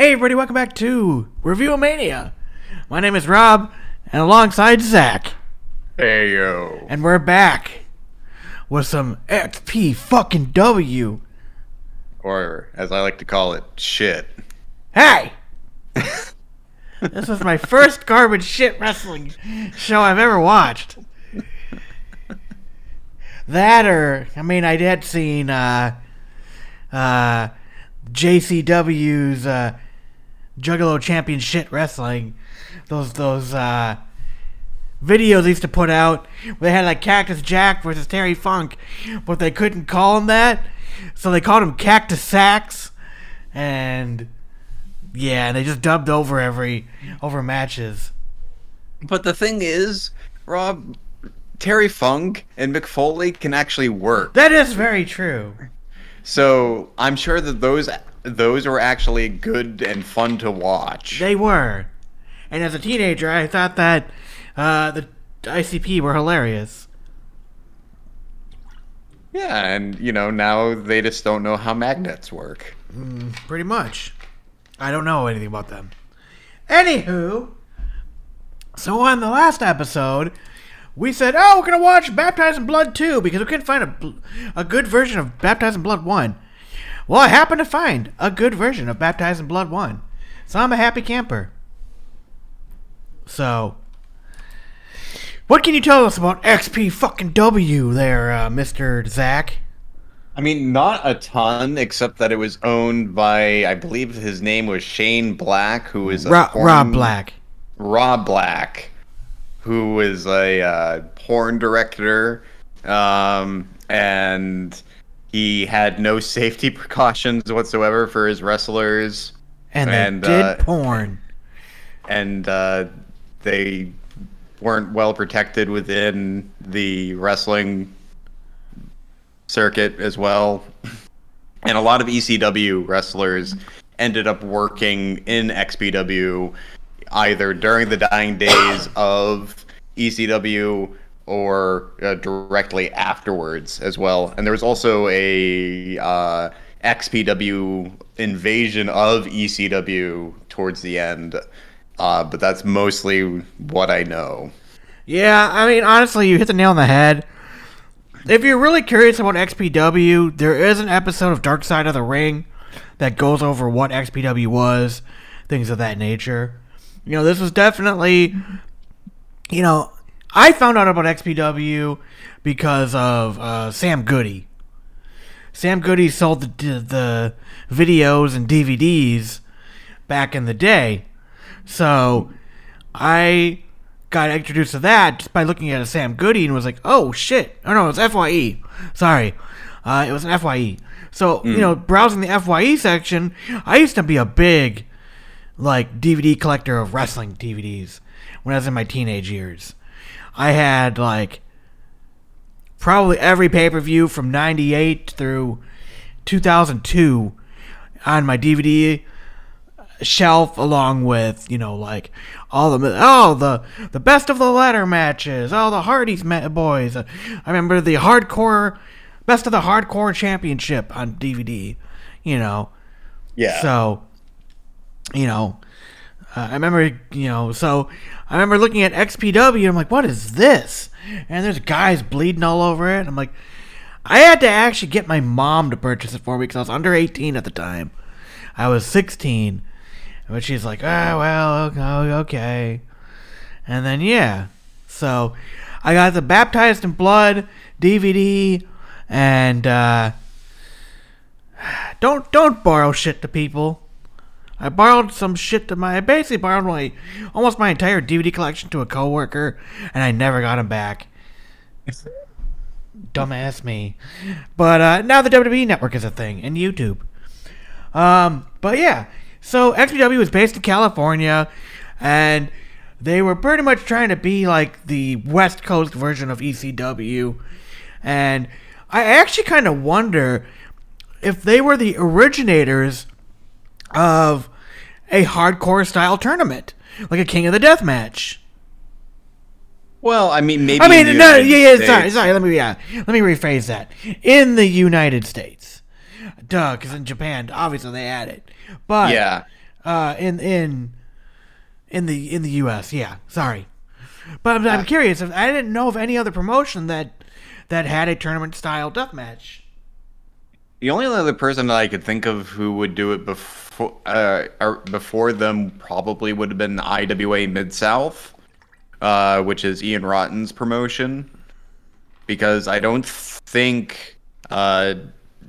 Hey, everybody, welcome back to Review Mania. My name is Rob, and alongside Zach, Hey yo. and we're back with some XP fucking W. Or as I like to call it, shit. Hey! this was my first garbage shit wrestling show I've ever watched. That or, I mean, I had seen uh, uh, JCW's uh, Juggalo Champion shit wrestling. Those those uh, videos they used to put out where they had like Cactus Jack versus Terry Funk, but they couldn't call him that, so they called him Cactus Sax, and yeah, and they just dubbed over every over matches. But the thing is, Rob, Terry Funk and Mick Foley can actually work. That is very true. So I'm sure that those those were actually good and fun to watch. They were, and as a teenager, I thought that uh, the ICP were hilarious. yeah, and you know now they just don't know how magnets work. Pretty much. I don't know anything about them. Anywho, so on the last episode, we said, "Oh, we're gonna watch Baptized in Blood 2 because we couldn't find a a good version of Baptized in Blood 1." Well, I happened to find a good version of Baptized in Blood 1, so I'm a happy camper. So, what can you tell us about XP fucking W there, uh, Mister Zach? I mean, not a ton, except that it was owned by, I believe his name was Shane Black, who is a Ro- porn- Rob Black. Rob Black, who is a uh, porn director, um, and he had no safety precautions whatsoever for his wrestlers, And they And, did uh, porn. and uh, they weren't well protected within the wrestling circuit as well. And a lot of ECW wrestlers ended up working in XPW either during the dying days of ECW or uh, directly afterwards as well. And there was also a uh, XPW invasion of ECW towards the end, uh, but that's mostly what I know. Yeah, I mean, honestly, you hit the nail on the head. If you're really curious about XPW, there is an episode of Dark Side of the Ring that goes over what XPW was, things of that nature. You know, this was definitely, you know, I found out about XPW because of uh, Sam Goody. Sam Goody sold the, the videos and DVDs back in the day. So I got introduced to that just by looking at a Sam Goody and was like, oh shit. Oh no, it was FYE. Sorry. Uh, it was an FYE. So, you know, browsing the FYE section, I used to be a big, like, DVD collector of wrestling DVDs when I was in my teenage years. I had, like, probably every pay per view from 98 through 2002 on my DVD shelf along with you know like all the oh the the best of the ladder matches all the Hardys ma- boys i remember the hardcore best of the hardcore championship on dvd you know Yeah. so you know uh, i remember you know so i remember looking at xpw i'm like what is this and there's guys bleeding all over it i'm like i had to actually get my mom to purchase it for me because i was under 18 at the time i was 16 but she's like, ah, well, okay. And then, yeah. So, I got the Baptized in Blood DVD, and, uh, don't, don't borrow shit to people. I borrowed some shit to my, I basically borrowed my, almost my entire DVD collection to a coworker, and I never got him back. Dumbass me. But, uh, now the WWE Network is a thing, and YouTube. Um, but yeah, so XPW was based in California, and they were pretty much trying to be like the West Coast version of ECW. And I actually kind of wonder if they were the originators of a hardcore style tournament, like a King of the Death match. Well, I mean, maybe. I mean, no, United yeah, yeah, sorry, States. sorry. Let me, yeah, let me rephrase that. In the United States, duh, because in Japan, obviously they had it, but Yeah. Uh, in in in the in the U.S. Yeah, sorry, but I'm, I'm curious. I didn't know of any other promotion that that had a tournament style death match. The only other person that I could think of who would do it before uh, before them probably would have been IWA Mid South, uh, which is Ian Rotten's promotion, because I don't think uh,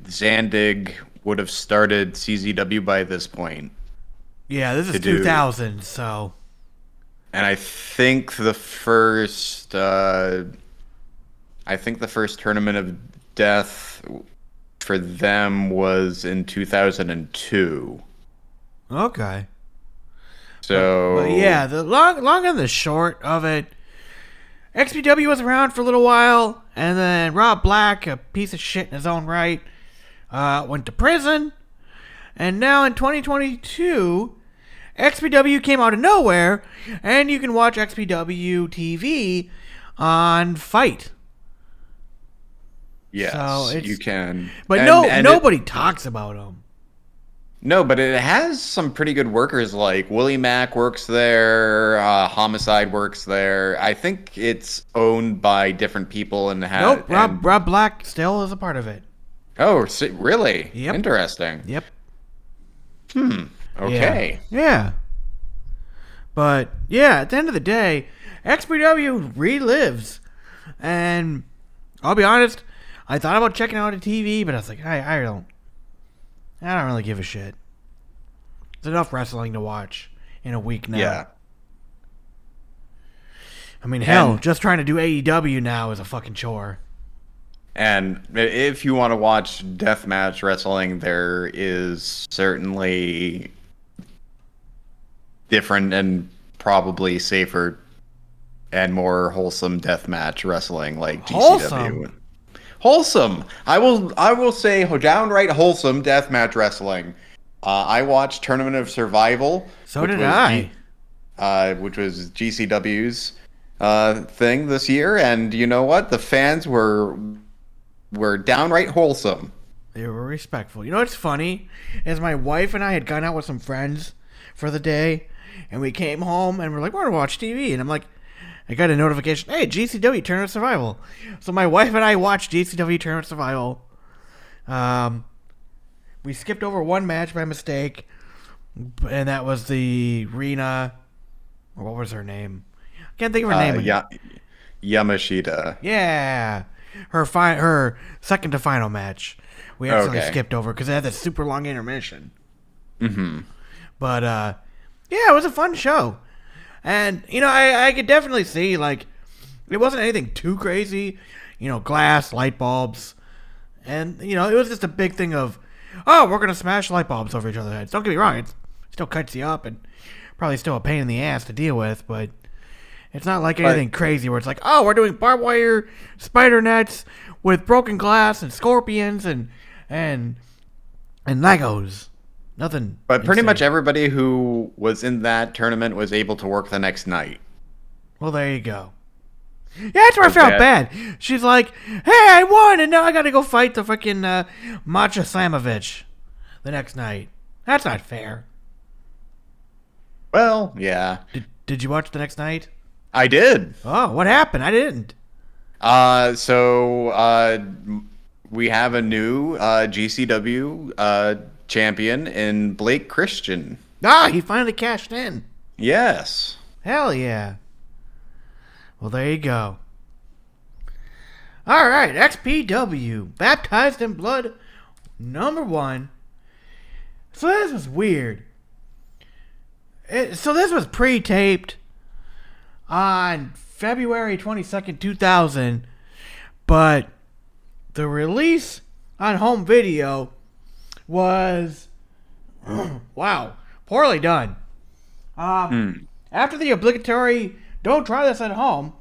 Zandig would have started CZW by this point. Yeah, this is To do- 2000, so And I think the first, uh, I think the first tournament of death for them was in 2002. okay. So But yeah, the long, long and the short of it, XPW was around for a little while, and then Rob Black, a piece of shit in his own right, uh, went to prison, and now in 2022, XPW came out of nowhere, and you can watch XPW TV on FITE. Yes, so you can. But And- no, and it- nobody talks about him. no, but it has some pretty good workers. Like Willie Mack works there. Uh, Homicide works there. I think it's owned by different people and has. Nope, Rob Rob Black still is a part of it. Oh, really? Yep. Interesting. Yep. Hmm. Okay. Yeah. yeah. But yeah, at the end of the day, XPW relives. And I'll be honest, I thought about checking out a TV, but I was like, I, I don't I don't really give a shit. There's enough wrestling to watch in a week now. Yeah. I mean, hell, And- just trying to do AEW now is a fucking chore. And if you want to watch deathmatch wrestling, there is certainly different and probably safer and more wholesome deathmatch wrestling like GCW. Wholesome? Wholesome. I will. I will say downright wholesome deathmatch wrestling. Uh, I watched Tournament of Survival. So did I. Uh, which was GCW's uh, thing this year, and you know what? The fans were were downright wholesome. They were respectful. You know what's funny? Is my wife and I had gone out with some friends for the day, and we came home and we're like, we're gonna watch TV, and I'm like, I got a notification, hey, GCW Tournament Survival. So my wife and I watched GCW Tournament Survival. Um, we skipped over one match by mistake, and that was the Rina, what was her name? I can't think of her Uh, name. ya- Yamashita. Yeah, her fi- her second to final match. We actually Okay. skipped over because it had that super long intermission. Mm hmm But uh, yeah, it was a fun show, and you know I I could definitely see like it wasn't anything too crazy, you know, glass, light bulbs, and you know it was just a big thing of oh we're gonna smash light bulbs over each other's heads. Don't get me wrong, it still cuts you up and probably still a pain in the ass to deal with, but it's not like anything crazy where it's like, oh, we're doing barbed wire spider nets with broken glass and scorpions and and and Legos. Nothing. But pretty insane. much everybody who was in that tournament was able to work the next night. Well, there you go. Yeah, that's where I felt bad. bad. She's like, "Hey, I won, and now I got to go fight the fucking uh, Masha Slamovich the next night." That's not fair. Well, yeah, Did Did you watch the next night? I did. Oh, what happened? I didn't. Uh, so uh, we have a new uh, GCW uh, champion in Blake Christian. Ah, he finally cashed in. Yes. Hell yeah. Well, there you go. All right, XPW, baptized in blood, number one. So this was weird. It, so this was pre-taped on February twenty second, two thousand, but the release on home video was wow, poorly done. Um, after the obligatory "Don't try this at home,"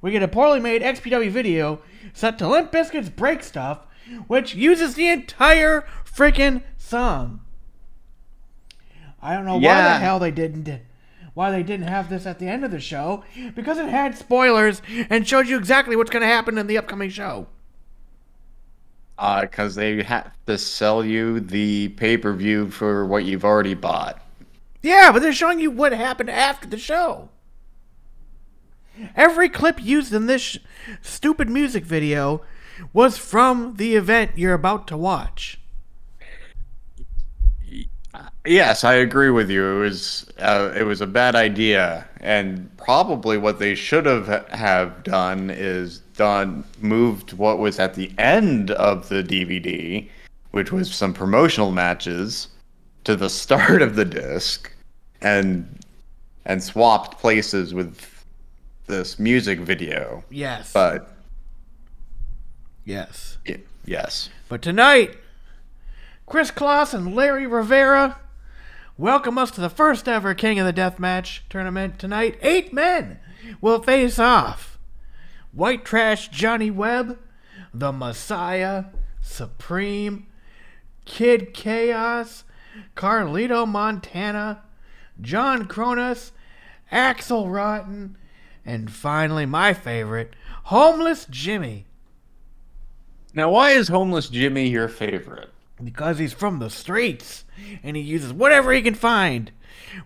we get a poorly made XPW video set to Limp Bizkit's "Break Stuff," which uses the entire freaking song. I don't know why the hell they didn't. Why they didn't have this at the end of the show? Because it had spoilers and showed you exactly what's going to happen in the upcoming show. Because they have to sell you the pay per view for what you've already bought. Yeah, but they're showing you what happened after the show. Every clip used in this sh- stupid music video was from the event you're about to watch. Yes, I agree with you. It was uh, it was a bad idea, and probably what they should have have done is done moved what was at the end of the DVD, which was some promotional matches, to the start of the disc, and and swapped places with this music video. Yes. But yes. y- yes, But tonight, Kris Kloss and Larry Rivera welcome us to the first ever King of the Death Match tournament tonight. Eight men will face off. White Trash Johnny Webb, The Messiah, Supreme, Kid Chaos, Carlito Montana, John Kronus, Axel Rotten, and finally my favorite, Homeless Jimmy. Now, why is homeless Jimmy your favorite? because he's from the streets and he uses whatever he can find,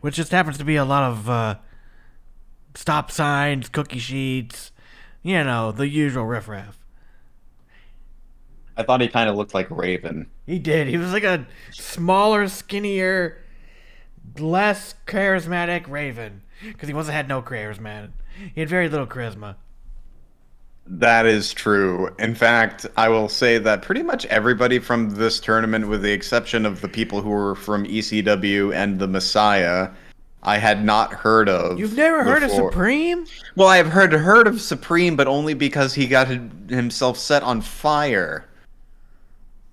which just happens to be a lot of uh, stop signs, cookie sheets, you know, the usual riffraff. I thought he kind of looked like Raven. He did. He was like a smaller, skinnier, less charismatic Raven because he wasn't had no charisma. He had very little charisma. That is true. In fact, I will say that pretty much everybody from this tournament, with the exception of the people who were from ECW and the Messiah, I had not heard of. You've never heard of. Supreme? Well, I have heard heard of Supreme, but only because he got himself set on fire.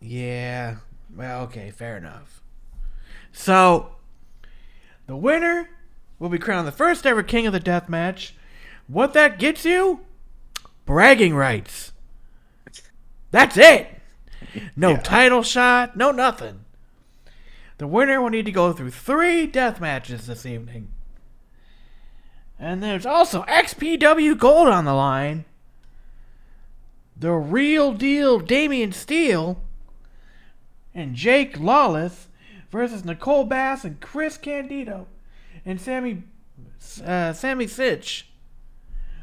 Yeah. Well, okay, fair enough. So, the winner will be crowned the first ever King of the Death Match. What that gets you? Bragging rights. That's it. No Yeah. title shot, no nothing. The winner will need to go through three death matches this evening. And there's also XPW Gold on the line. The real deal Damian Steele and Jake Lawless versus Nicole Bass and Chris Candido and Sammy uh, Sammy Sytch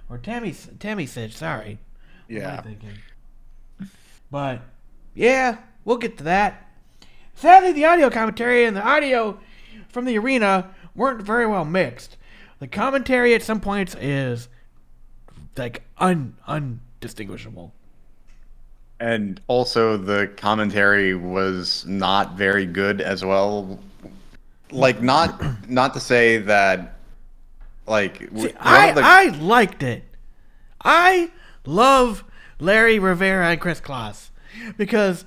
or Tammy Tammy Sytch. Sorry, Yeah. But yeah, we'll get to that. Sadly, the audio commentary and the audio from the arena weren't very well mixed. The commentary at some points is like un undistinguishable. And also, the commentary was not very good as well. Like, not not to say that, like, See, I, the- I liked it. I love Larry Rivera and Kris Kloss because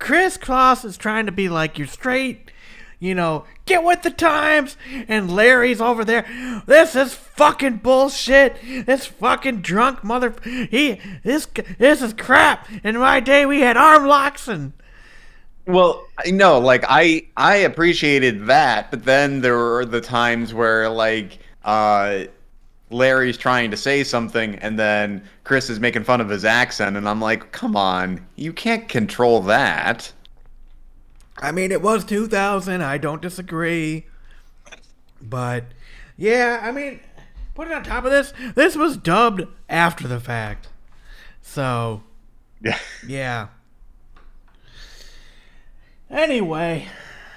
Kris Kloss is trying to be like you're straight, you know, get with the times, and Larry's over there. This is fucking bullshit. This fucking drunk mother. He this this is crap. In my day, we had arm locks and Well, know, like I I appreciated that, but then there were the times where like uh Larry's trying to say something and then Chris is making fun of his accent and I'm like, "Come on. You can't control that." I mean, it was 2000. I don't disagree. But, yeah, I mean, put it on top of this, this was dubbed after the fact. So, Yeah. yeah. Anyway,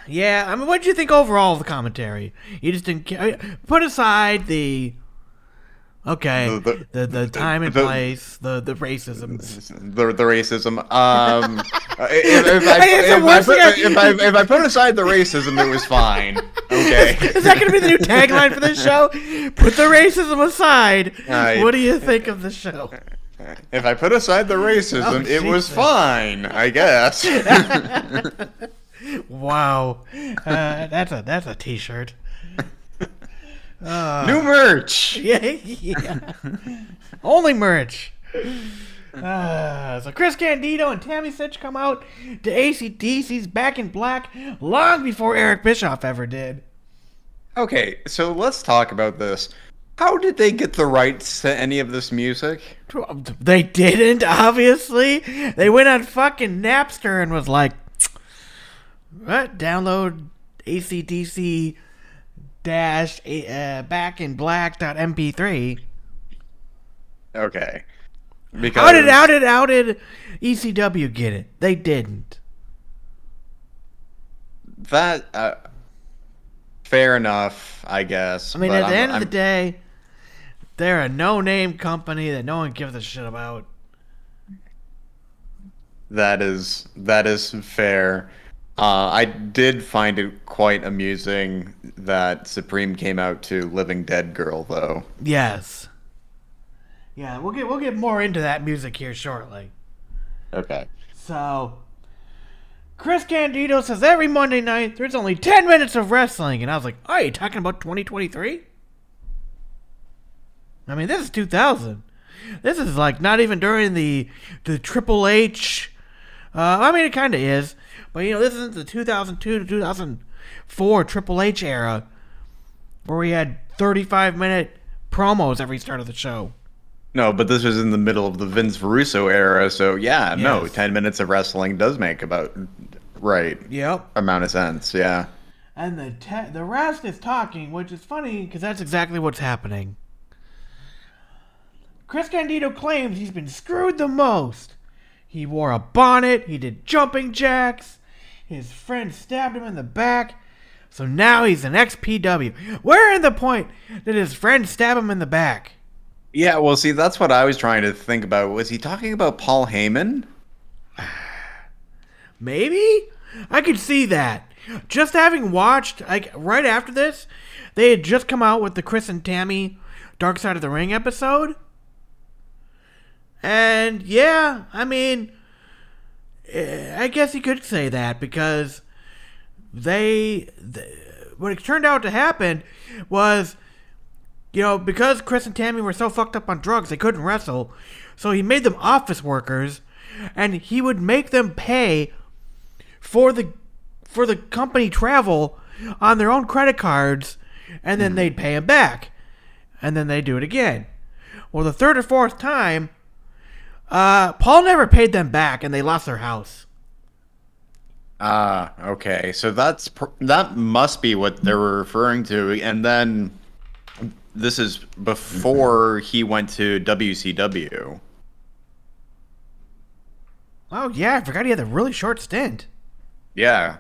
yeah, I mean, what did you think overall of the commentary? You just didn't care. Put aside the. Okay, The- the, the- the, time and the- place, the, the racism. The, the racism. Um, if, if, I, if, I put, if, I, if I put aside the racism, it was fine. Okay. Is that going to be the new tagline for this show? Put the racism aside. What do you think of the show? If I put aside the racism, Oh, it was fine, I guess. Wow, uh, that's a that's a T-shirt. Uh, New merch. yeah, yeah. Only merch. Uh, so Chris Candido and Tammy Sytch come out to ACDC's Back in Black long before Eric Bischoff ever did. Okay, so let's talk about this. How did they get the rights to any of this music? They didn't, obviously. They went on fucking Napster and was like, what? Download ACDC dash uh, back in black dot mp3. Okay. Because How did how did how did ECW get it? They didn't. that uh, fair enough, I guess. I mean, but at the I'm- end of the day, they're a no-name company that no one gives a shit about. That is that is fair. Uh, I did find it quite amusing that Supreme came out to Living Dead Girl, though. Yes. Yeah, we'll get we'll get more into that music here shortly. Okay. So, Chris Candido says every Monday night there's only 10 minutes of wrestling. And I was like, are you talking about 2023? I mean, this is 2000. This is like not even during the the Triple H. Uh, I mean, it kind of is. But, you know, this isn't the 2002 to 2004 Triple H era where we had 35 minute promos every start of the show. No, but this was in the middle of the Vince Russo era, so yeah, no, ten minutes of wrestling does make about right Yep. amount of sense. Yeah. And the te- the rest is talking, which is funny because that's exactly what's happening. Chris Candido claims he's been screwed the most. He wore a bonnet, he did jumping jacks, his friend stabbed him in the back, so now he's an XPW. Where in the point did his friend stab him in the back? Yeah, well, see, that's what I was trying to think about. Was he talking about Paul Heyman? Maybe? I could see that. Just having watched, like, right after this, they had just come out with the Chris and Tammy Dark Side of the Ring episode. And yeah, I mean, Eh, I guess you could say that because they, th what it turned out to happen was, you know, because Chris and Tammy were so fucked up on drugs, they couldn't wrestle. So he made them office workers, and he would make them pay for the for the company travel on their own credit cards, and then mm-hmm. they'd pay him back, and then they'd do it again. Well, the third or fourth time, uh, Paul never paid them back, and they lost their house. Ah, okay. So that's pr- that must be what they were referring to. And then this is before he went to WCW. Oh yeah, I forgot he had a really short stint. Yeah.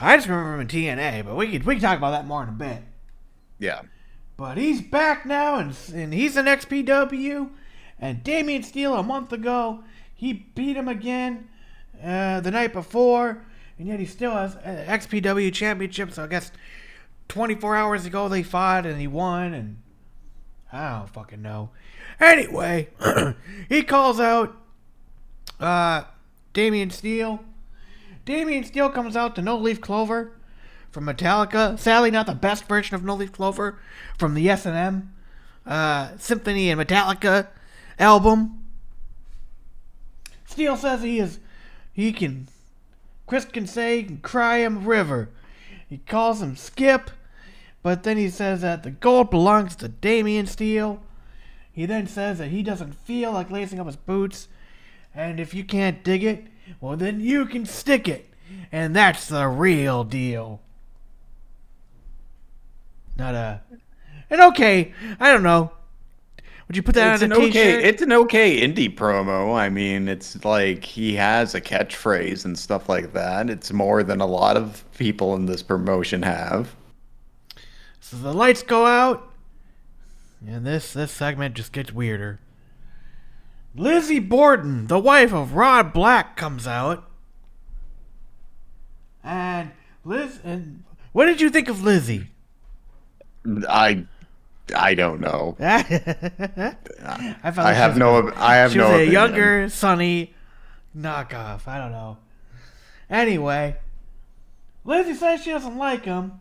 I just remember him in TNA, but we could we can talk about that more in a bit. Yeah. But he's back now, and, and he's an XPW. And Damian Steele, a month ago, he beat him again uh, the night before. And yet he still has an XPW championship. So I guess 24 hours ago they fought and he won. And I don't fucking know. Anyway, he calls out uh, Damian Steele. Damian Steele comes out to No Leaf Clover from Metallica. Sadly, not the best version of No Leaf Clover from the S&M uh, Symphony and Metallica album. Steele says he is, he can, Chris can say he can cry him river. He calls him Skip, but then he says that the gold belongs to Damian Steele. He then says that he doesn't feel like lacing up his boots, and if you can't dig it, well then you can stick it, and that's the real deal. Not a, an okay. I don't know. Would you put that It's on an okay it's an okay indie promo. I mean, it's like he has a catchphrase and stuff like that. It's more than a lot of people in this promotion have. So the lights go out, and this this segment just gets weirder. Lizzie Borden, the wife of Rob Black, comes out, and Liz. And what did you think of Lizzie? I I don't know. I, I have no I have She no was a younger, Sunny knockoff. I don't know. Anyway, Lizzie says she doesn't like him,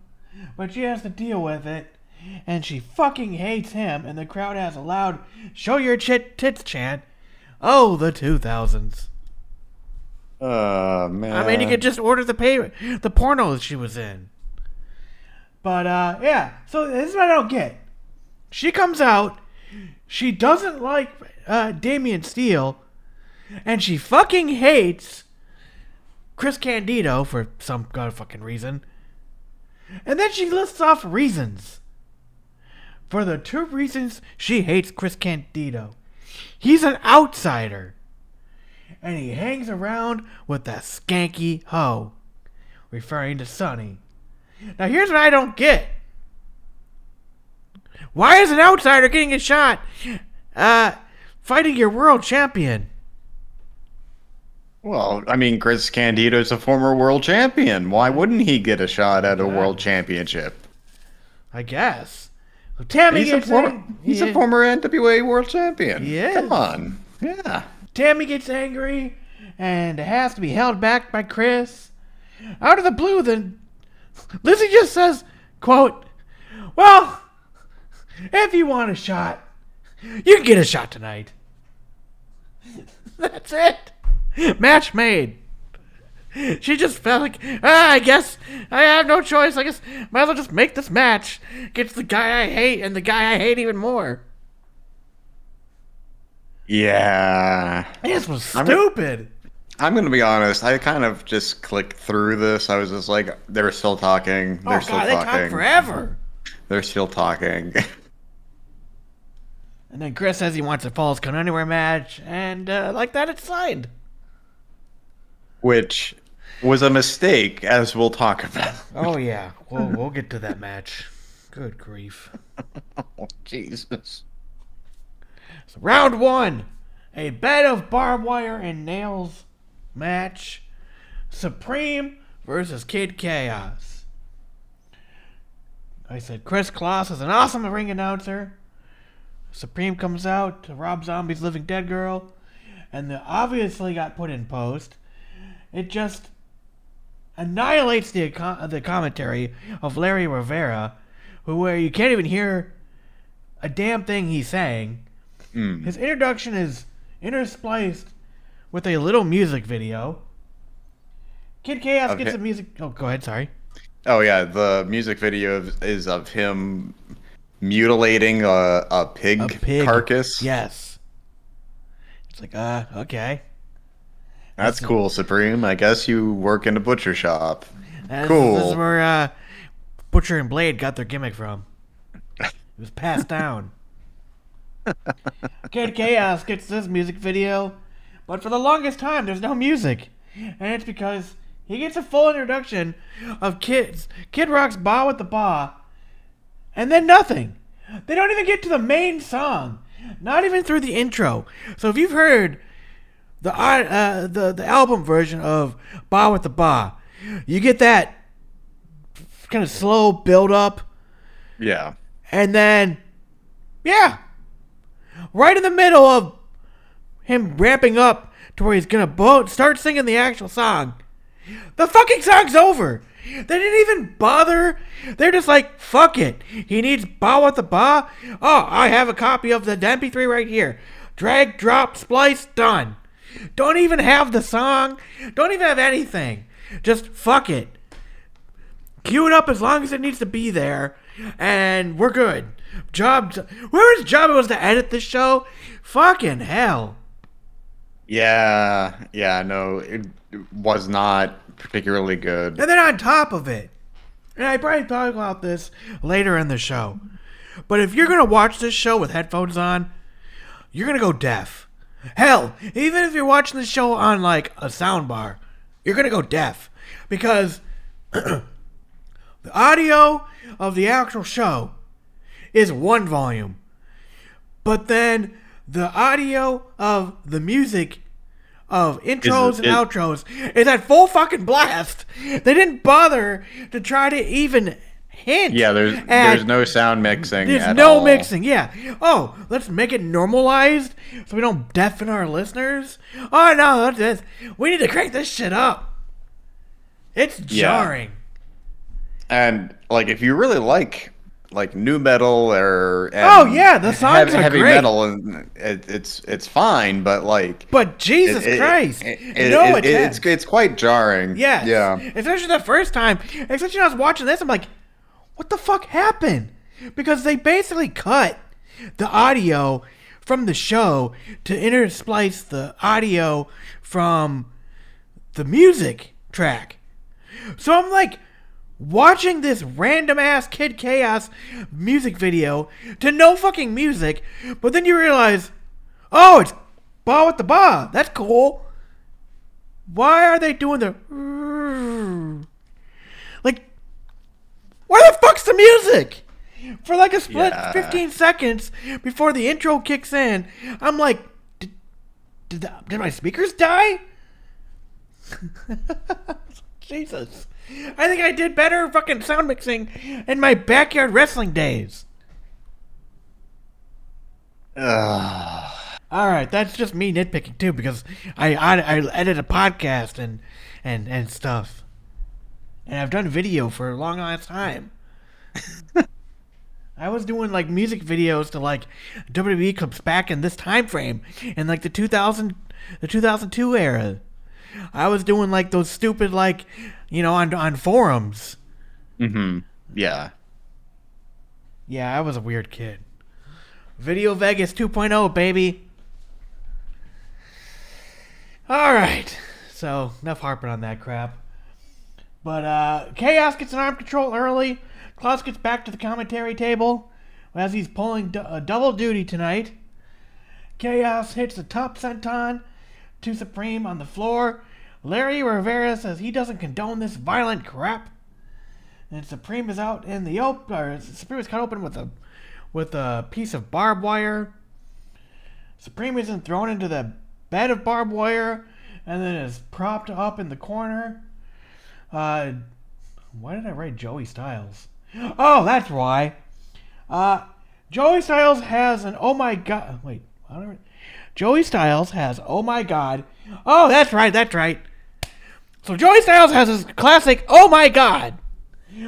but she has to deal with it, and she fucking hates him. And the crowd has a loud "Show your chit tits" chant. Oh, the two thousands. Oh man. I mean, you could just order the pay the pornos she was in. But uh, yeah. So this is what I don't get. She comes out. She doesn't like uh, Damian Steele, and she fucking hates Chris Candido for some god fucking reason. And then she lists off reasons. For the two reasons she hates Chris Candido. He's an outsider. And he hangs around with that skanky hoe. Referring to Sunny. Now here's what I don't get. Why is an outsider getting a shot? Uh, fighting your world champion. Well, I mean, Chris Candido's a former world champion. Why wouldn't he get a shot at a Yeah. world championship? I guess. So Tammy He's, a, gets for- ang- he's a yeah. former NWA world champion. Is. Come on. Yeah. Tammy gets angry and has to be held back by Chris. Out of the blue, then Lizzie just says, "quote Well, if you want a shot, you can get a shot tonight." That's it. Match made. She just felt like, ah, I guess I have no choice. I guess might as well just make this match. Gets the guy I hate and the guy I hate even more. Yeah. This was stupid. I'm gonna be honest. I kind of just clicked through this. I was just like, they're still talking. They're oh still god, they talking. talk forever. They're still talking. And then Chris says he wants a Falls Count Anywhere match, and uh, like that, it's signed. Which was a mistake, as we'll talk about. Oh yeah, we'll we'll get to that match. Good grief. Oh, Jesus. So round one, a bed of barbed wire and nails match. Supreme versus Kid Chaos. I said Kris Kloss is an awesome ring announcer. Supreme comes out to Rob Zombie's Living Dead Girl, and the obviously got put in post. It just annihilates the the commentary of Larry Rivera, who where you can't even hear a damn thing he's saying. Mm. His introduction is interspliced with a little music video. Kid Chaos gets a music. Oh, go ahead. Sorry. Oh yeah, the music video is- of him mutilating a, a pig, A pig. carcass. Yes. It's like, uh, okay. That's cool, Supreme. I guess you work in a butcher shop. This, Cool. This is where uh, Butcher and Blade got their gimmick from. It was passed down. Kid Chaos gets this music video, but for the longest time, there's no music. And it's because he gets a full introduction of kids, Kid Rock's Bawitdaba, and then nothing. They don't even get to the main song, not even through the intro. So if you've heard the uh, the the album version of Bawitdaba, you get that kind of slow build up, Yeah. and then yeah, right in the middle of him ramping up to where he's gonna start singing the actual song, the fucking song's over. They didn't even bother. They're just like, fuck it. He needs Bawitdaba. Oh, I have a copy of the MP3 right here. Drag, drop, splice, done. Don't even have the song. Don't even have anything. Just fuck it. Cue it up as long as it needs to be there, and we're good. Job, whoever's job it was to edit this show, fucking hell. Yeah. Yeah. No, it was not particularly good. And then on top of it, and I probably talk about this later in the show, but if you're gonna watch this show with headphones on, you're gonna go deaf. Hell, even if you're watching the show on like a soundbar, you're gonna go deaf because the audio of the actual show is one volume, but then the audio of the music of intros Is and it- outros is at full fucking blast. They didn't bother to try to even hint. Yeah, there's there's no sound mixing. there's no all. mixing. Yeah. Oh, let's make it normalized so we don't deafen our listeners. Oh no, that's this. We need to crank this shit up. It's Yeah. jarring. And like, if you really like like nu metal or Oh, yeah, the songs heavy, are heavy great. metal, and it, it's it's fine, but like. But Jesus it- Christ, it- no it- it's it's quite jarring. Yeah, Yeah. Especially the first time. Especially when I was watching this, I'm like, what the fuck happened? Because they basically cut the audio from the show to intersplice the audio from the music track. So I'm like, watching this random ass Kid Chaos music video to no fucking music, but then you realize, oh, it's Bawitdaba. That's cool. Why are they doing the like? Where the fuck's the music? For like a split Yeah. 15 seconds before the intro kicks in, I'm like, did, did, the, did my speakers die? Jesus. I think I did better fucking sound mixing in my backyard wrestling days. Ugh. All right, that's just me nitpicking too because I I, I edit a podcast and and and stuff, and I've done video for a long ass time. I was doing like music videos to like WWE comes back in this time frame in like the 2000 the 2002 era. I was doing like those stupid like you know on on forums. Mm-hmm. Yeah. Yeah, I was a weird kid. Video Vegas 2.0, baby. All right. So, enough harping on that crap. But uh Chaos gets an arm control early. Kloss gets back to the commentary table as he's pulling uh, double duty tonight. Chaos hits the top senton to Supreme on the floor. Larry Rivera says he doesn't condone this violent crap. And Supreme is out in the open, or Supreme is cut open with a with a piece of barbed wire. Supreme isn't thrown into the bed of barbed wire, and then is propped up in the corner. Uh, why did I write Joey Styles? Oh, that's why. Uh, Joey Styles has an oh my god. Wait, Joey Styles has oh my god. Oh, that's right, that's right. So Joey Styles has his classic oh my god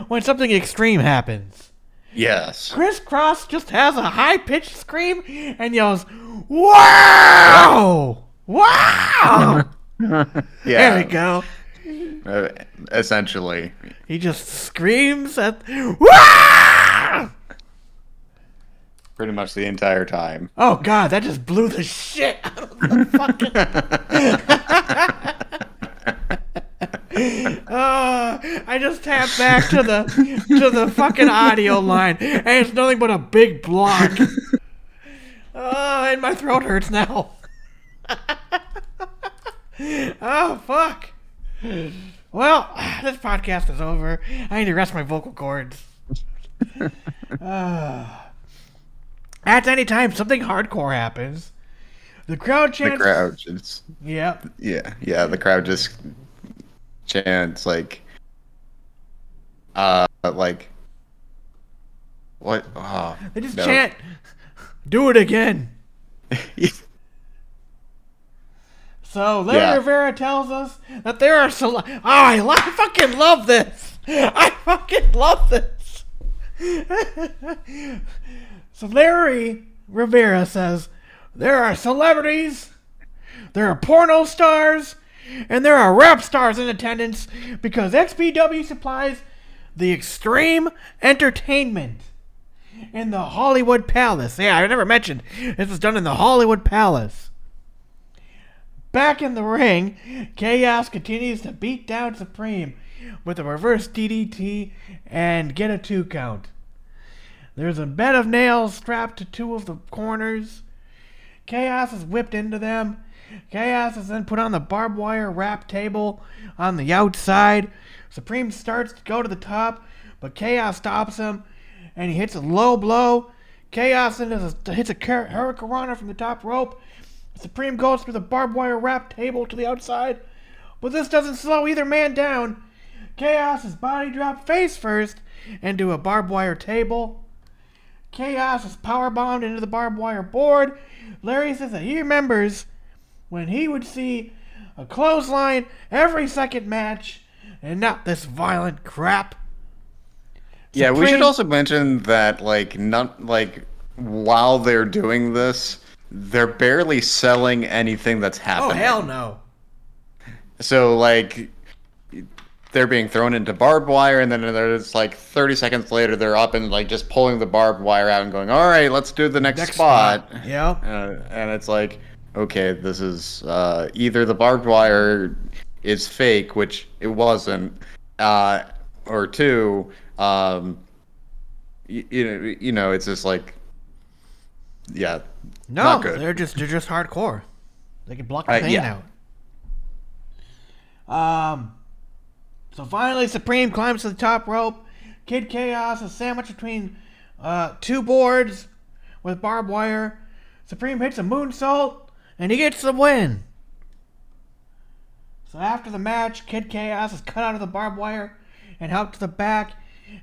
when something extreme happens. Yes. Kris Kloss just has a high pitched scream and yells, Wow! Wow! Yeah. There we go. Uh, essentially. He just screams at, Wow! Pretty much the entire time. Oh god, that just blew the shit out of the fucking. Uh, I just tapped back to the to the fucking audio line, and it's nothing but a big block. Oh, and my throat hurts now. oh fuck. Well, this podcast is over. I need to rest my vocal cords. Uh, at any time something hardcore happens, the crowd chants. The crowd just Yep. yeah, yeah, the crowd just chants like uh like what oh They just no. chant, "Do it again." So Larry Yeah. Rivera tells us that there are cele- oh, I, lo- I fucking love this. I fucking love this. so Larry Rivera says there are celebrities, there are porno stars, and there are rap stars in attendance because XPW supplies the extreme entertainment in the Hollywood Palace. Yeah, I never mentioned this was done in the Hollywood Palace. Back in the ring, Chaos continues to beat down Supreme with a reverse DDT and get a two count. There's a bed of nails strapped to two of the corners. Chaos is whipped into them. Chaos is then put on the barbed wire wrap table on the outside. Supreme starts to go to the top, but Chaos stops him and he hits a low blow. Chaos then hits a Hurricane from the top rope. Supreme goes through the barbed wire wrap table to the outside, but this doesn't slow either man down. Chaos's body dropped face first into a barbed wire table. Chaos is powerbombed into the barbed wire board. Larry says that he remembers when he would see a clothesline every second match and not this violent crap. Yeah, we should also mention that like not like while they're doing this, they're barely selling anything that's happening. Oh, hell no. So like they're being thrown into barbed wire and then there's like 30 seconds later they're up and like just pulling the barbed wire out and going, "All right, let's do the next, Next spot." spot. Yeah. Uh, and it's like, okay, this is uh, either the barbed wire is fake, which it wasn't, uh, or two, um, you, you know, you know, it's just like, yeah, No, they're just they're just hardcore. They can block the Uh, pain yeah. out. Um. So finally, Supreme climbs to the top rope. Kid Chaos is sandwiched between uh, two boards with barbed wire. Supreme hits a moonsault, and he gets the win. So after the match, Kid Chaos is cut out of the barbed wire and helped to the back,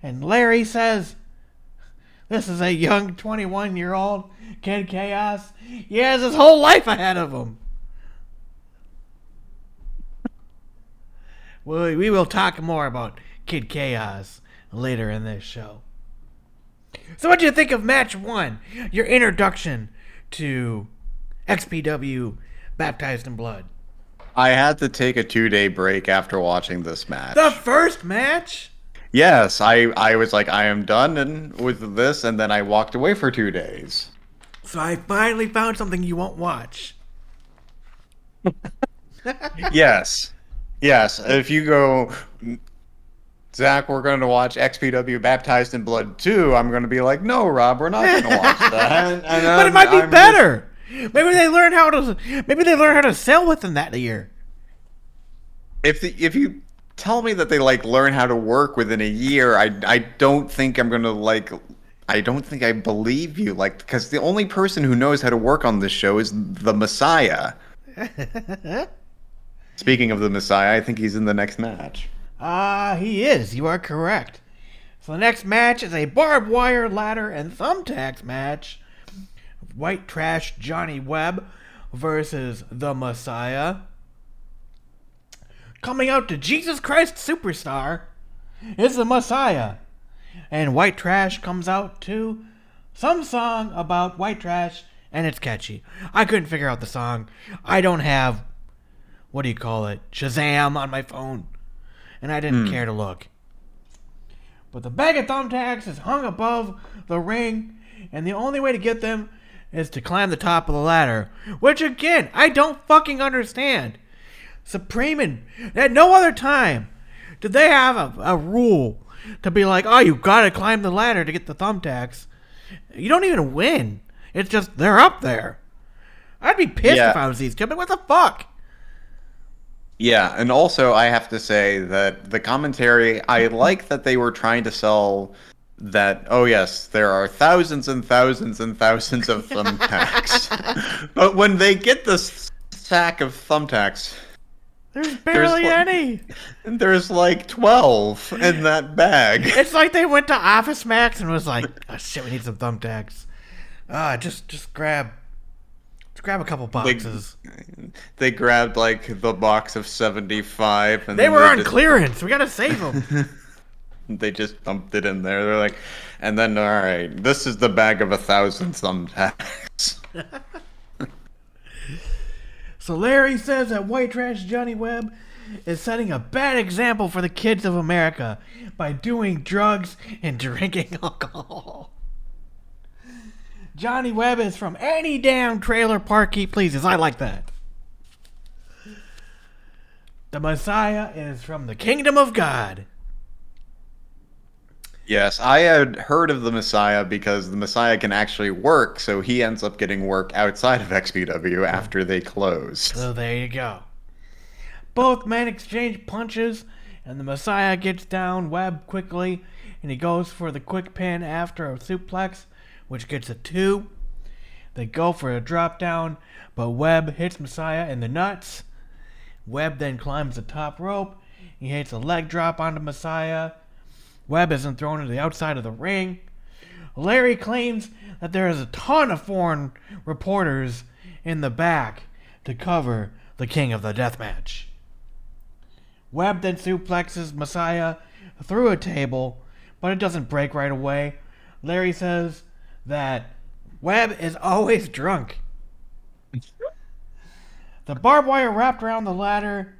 and Larry says, "This is a young 21-year-old Kid Chaos. He has his whole life ahead of him." Well, we will talk more about Kid Chaos later in this show. So, what do you think of match one? Your introduction to XPW Baptized in Blood. I had to take a two day break after watching this match. The first match? yes, I I was like, I am done and with this, and then I walked away for two days. So, I finally found something you won't watch. yes, yes. If you go, Zach, we're going to watch XPW Baptized in Blood 2, I'm going to be like, no, Rob, we're not going to watch that. And but it might be I'm better. Maybe they learn how to. Maybe they learn how to sell within that year. if the, if you tell me that they like learn how to work within a year, I I don't think I'm gonna like. I don't think I believe you, like, because the only person who knows how to work on this show is the Messiah. Speaking of the Messiah, I think he's in the next match. Ah, he is. You are correct. So the next match is a barbed wire ladder and thumbtacks match. White Trash Johnny Webb versus the Messiah. Coming out to Jesus Christ Superstar is the Messiah. And White Trash comes out to some song about white trash, and it's catchy. I couldn't figure out the song. I don't have, what do you call it, Shazam on my phone and I didn't hmm. care to look. But the bag of thumbtacks is hung above the ring, and the only way to get them is to climb the top of the ladder, which again, I don't fucking understand. Supreme and at no other time did they have a, a rule to be like, oh, you gotta climb the ladder to get the thumbtacks. You don't even win. It's just they're up there. I'd be pissed Yeah. if I was these two. But what the fuck? Yeah, and also I have to say that the commentary, I like that they were trying to sell that, oh yes, there are thousands and thousands and thousands of thumbtacks. but when they get this sack of thumbtacks, There's barely like- any. there's like 12 in that bag. It's like they went to Office Max and was like, "Oh shit, we need some thumbtacks." Ah, just just grab, just grab a couple boxes. They grabbed like the box of 75 and they were on just- clearance. We gotta save them. They just dumped it in there. They're like, and then all right, this is the bag of a thousand thumbtacks. so Larry says that White Trash Johnny Webb is setting a bad example for the kids of America by doing drugs and drinking alcohol. Johnny Webb is from any damn trailer park he pleases. I like that. The Messiah is from the kingdom of God. Yes, I had heard of the Messiah because the Messiah can actually work, so he ends up getting work outside of XPW after they close. So there you go. Both men exchange punches, and the Messiah gets down Webb quickly, and he goes for the quick pin after a suplex, which gets a two. They go for a drop down, but Webb hits Messiah in the nuts. Webb then climbs the top rope. He hits a leg drop onto Messiah. Webb isn't thrown to the outside of the ring. Larry claims that there is a ton of foreign reporters in the back to cover the King of the Deathmatch. Webb then suplexes Messiah through a table, but it doesn't break right away. Larry says that Webb is always drunk. the barbed wire wrapped around the ladder,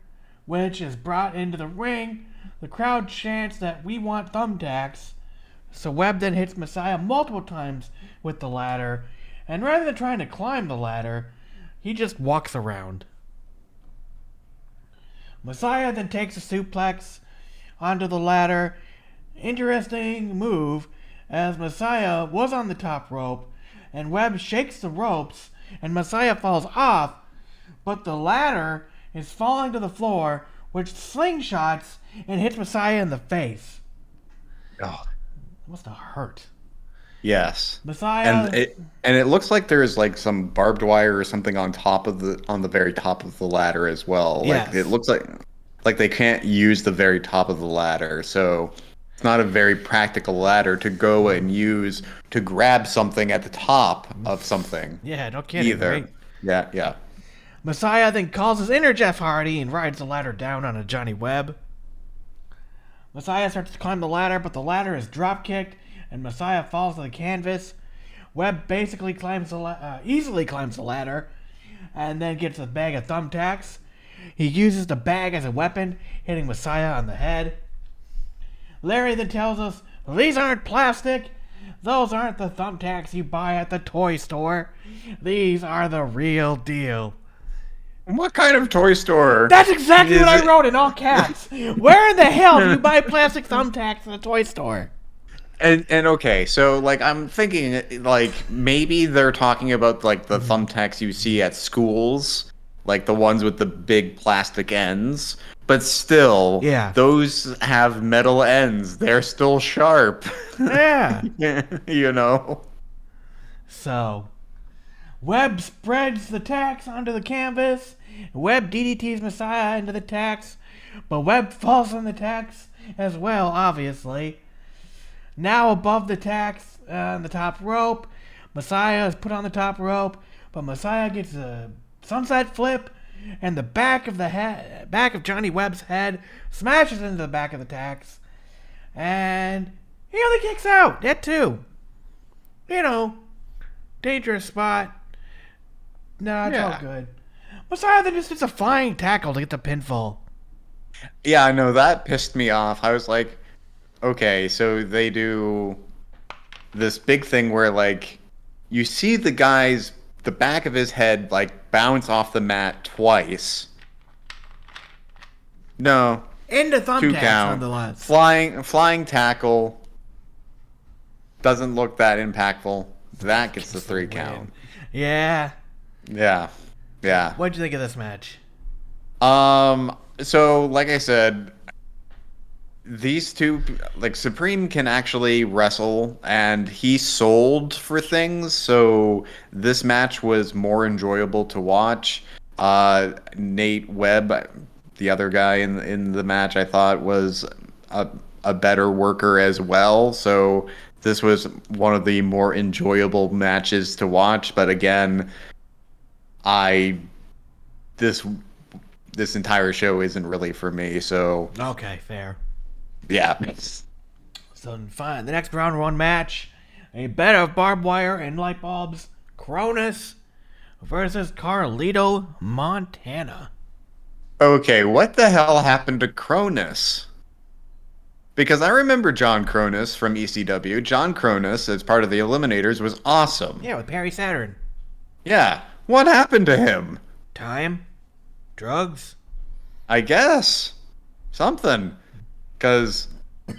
which is brought into the ring. The crowd chants that we want thumbtacks. So Webb then hits Messiah multiple times with the ladder, and rather than trying to climb the ladder, he just walks around. Messiah then takes a suplex onto the ladder, Interesting move as Messiah was on the top rope and Webb shakes the ropes and Messiah falls off, but the ladder is falling to the floor, which slingshots and hits Messiah in the face. Oh, It must have hurt. yes. Messiah. And it and it looks like there's like some barbed wire or something on top of the on the very top of the ladder as well. Like Yes. it looks like like they can't use the very top of the ladder, so it's not a very practical ladder to go and use to grab something at the top of something yeah, no kidding. either. Right? Yeah, yeah. Messiah then calls his inner Jeff Hardy and rides the ladder down on a Johnny Webb. Messiah starts to climb the ladder, but the ladder is drop kicked, and Messiah falls to the canvas. Webb basically climbs the la- uh, easily climbs the ladder, and then gets a bag of thumbtacks. He uses the bag as a weapon, hitting Messiah on the head. Larry then tells us these aren't plastic. Those aren't the thumbtacks you buy at the toy store. These are the real deal. What kind of toy store? That's exactly what I it- wrote in all caps. Where in the hell do you buy plastic thumbtacks in a toy store? And and okay, so like I'm thinking like maybe they're talking about like the mm-hmm. thumbtacks you see at schools, like the ones with the big plastic ends, but still Yeah. those have metal ends. They're still sharp. Yeah. you know. So, Webb spreads the tacks onto the canvas. Webb DDTs Messiah into the tax, but Webb falls on the tax as well, obviously. Now above the tacks uh, on the top rope, Messiah is put on the top rope, but Messiah gets a sunset flip, and the back of the head, back of Johnny Webb's head smashes into the back of the tax, and he only kicks out. That too. You know, dangerous spot. Nah, it's all good. Messiah just hits a flying tackle to get the pinfall. Yeah, I know that pissed me off. I was like, okay, so they do this big thing where like you see the guy's the back of his head like bounce off the mat twice. No, Into two thumbtacks, count. nonetheless. Flying flying tackle doesn't look that impactful. That gets the three count. Yeah. Yeah. Yeah. What'd you think of this match? Um. So, like I said, these two, like Supreme, can actually wrestle, and he sold for things. So this match was more enjoyable to watch. Uh, Nate Webb, the other guy in in the match, I thought was a a better worker as well. So this was one of the more enjoyable matches to watch. But again, I this this entire show isn't really for me. So Okay, fair. yeah, So fine. The next round one match, a bed of barbed wire and light bulbs. Kronus versus Carlito Montana. okay. What the hell happened to Kronus? Because I remember John Kronus from ECW. John Kronus, as part of the Eliminators, was awesome. Yeah, with Perry Saturn. Yeah. What happened to him? Time, drugs. I guess something. Because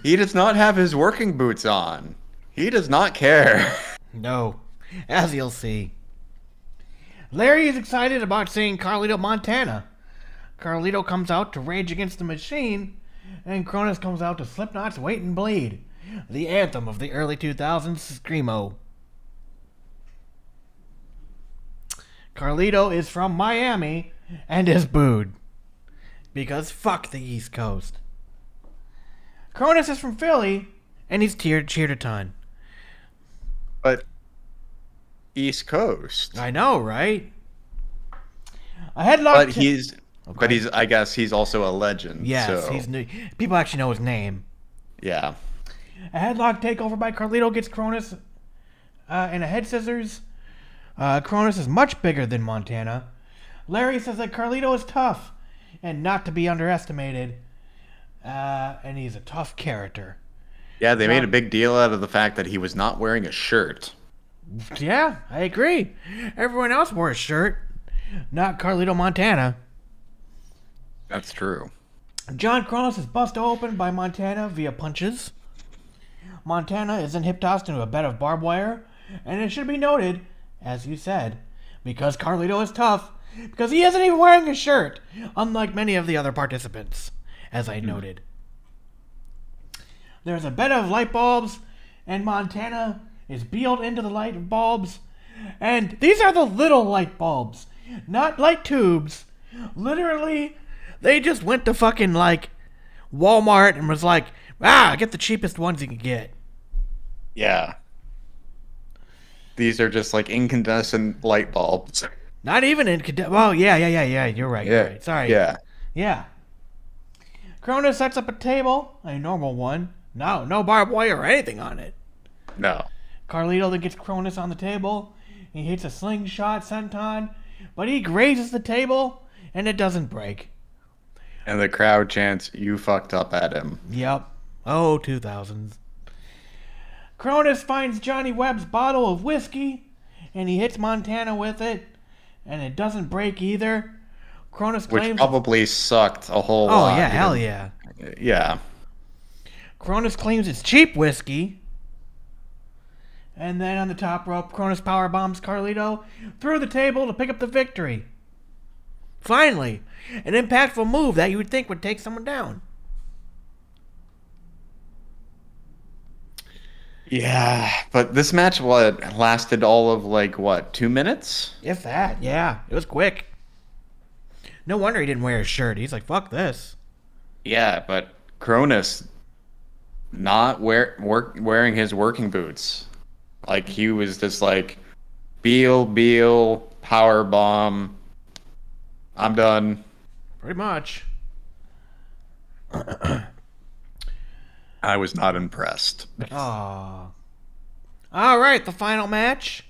he does not have his working boots on. He does not care. No, as you'll see. Larry is excited about seeing Carlito Montana. Carlito comes out to rage against the machine, and Kronus comes out to Slipknot's Wait and Bleed, the anthem of the early 2000s Screamo. Carlito is from Miami and is booed. Because fuck the East Coast. Kronus is from Philly, and he's cheered, cheered a ton. but East Coast. I know, right? A headlock. But he's. But he's. I guess he's also a legend. yes, so, he's new. People actually know his name. Yeah. A headlock takeover by Carlito gets Kronus uh, and a head scissors. Uh, Kronus is much bigger than Montana. Larry says that Carlito is tough and not to be underestimated. Uh, and he's a tough character. Yeah, they made a big deal out of the fact that he was not wearing a shirt. Yeah, I agree. Everyone else wore a shirt, not Carlito Montana. That's true. John Kronus is busted open by Montana via punches. Montana is then hip tossed into a bed of barbed wire, and it should be noted, as you said, because Carlito is tough, because he isn't even wearing a shirt, unlike many of the other participants, as I noted. There's a bed of light bulbs, and Montana is bealed into the light bulbs. And these are the little light bulbs, not light tubes. Literally, they just went to fucking like Walmart and was like, ah, get the cheapest ones you can get. Yeah. These are just like incandescent light bulbs. Not even incandescent. Well, yeah, yeah, yeah, yeah. You're right. You're right. Sorry. Yeah. Yeah. Kronus sets up a table, a normal one. No, no barbed wire or anything on it. No. Carlito then gets Kronus on the table. He hits a slingshot senton, but he grazes the table and it doesn't break. And the crowd chants, You fucked up at him. Yep. Oh, 2000s. Kronus finds Johnny Webb's bottle of whiskey and he hits Montana with it, and it doesn't break either. Kronus Which claims. probably sucked a whole oh, lot. yeah, hell yeah. Yeah. Kronus claims it's cheap whiskey. And then on the top rope, Kronus power bombs Carlito through the table to pick up the victory. Finally, an impactful move that you would think would take someone down. Yeah. But this match, what, lasted all of like, what, two minutes? If that, yeah, it was quick. No wonder he didn't wear his shirt. He's like, fuck this. Yeah, but Kronus not wear, work, wearing his working boots. Like he was just like Beal, Beal, power bomb. I'm done. Pretty much. I was not impressed. Aww. All right, the final match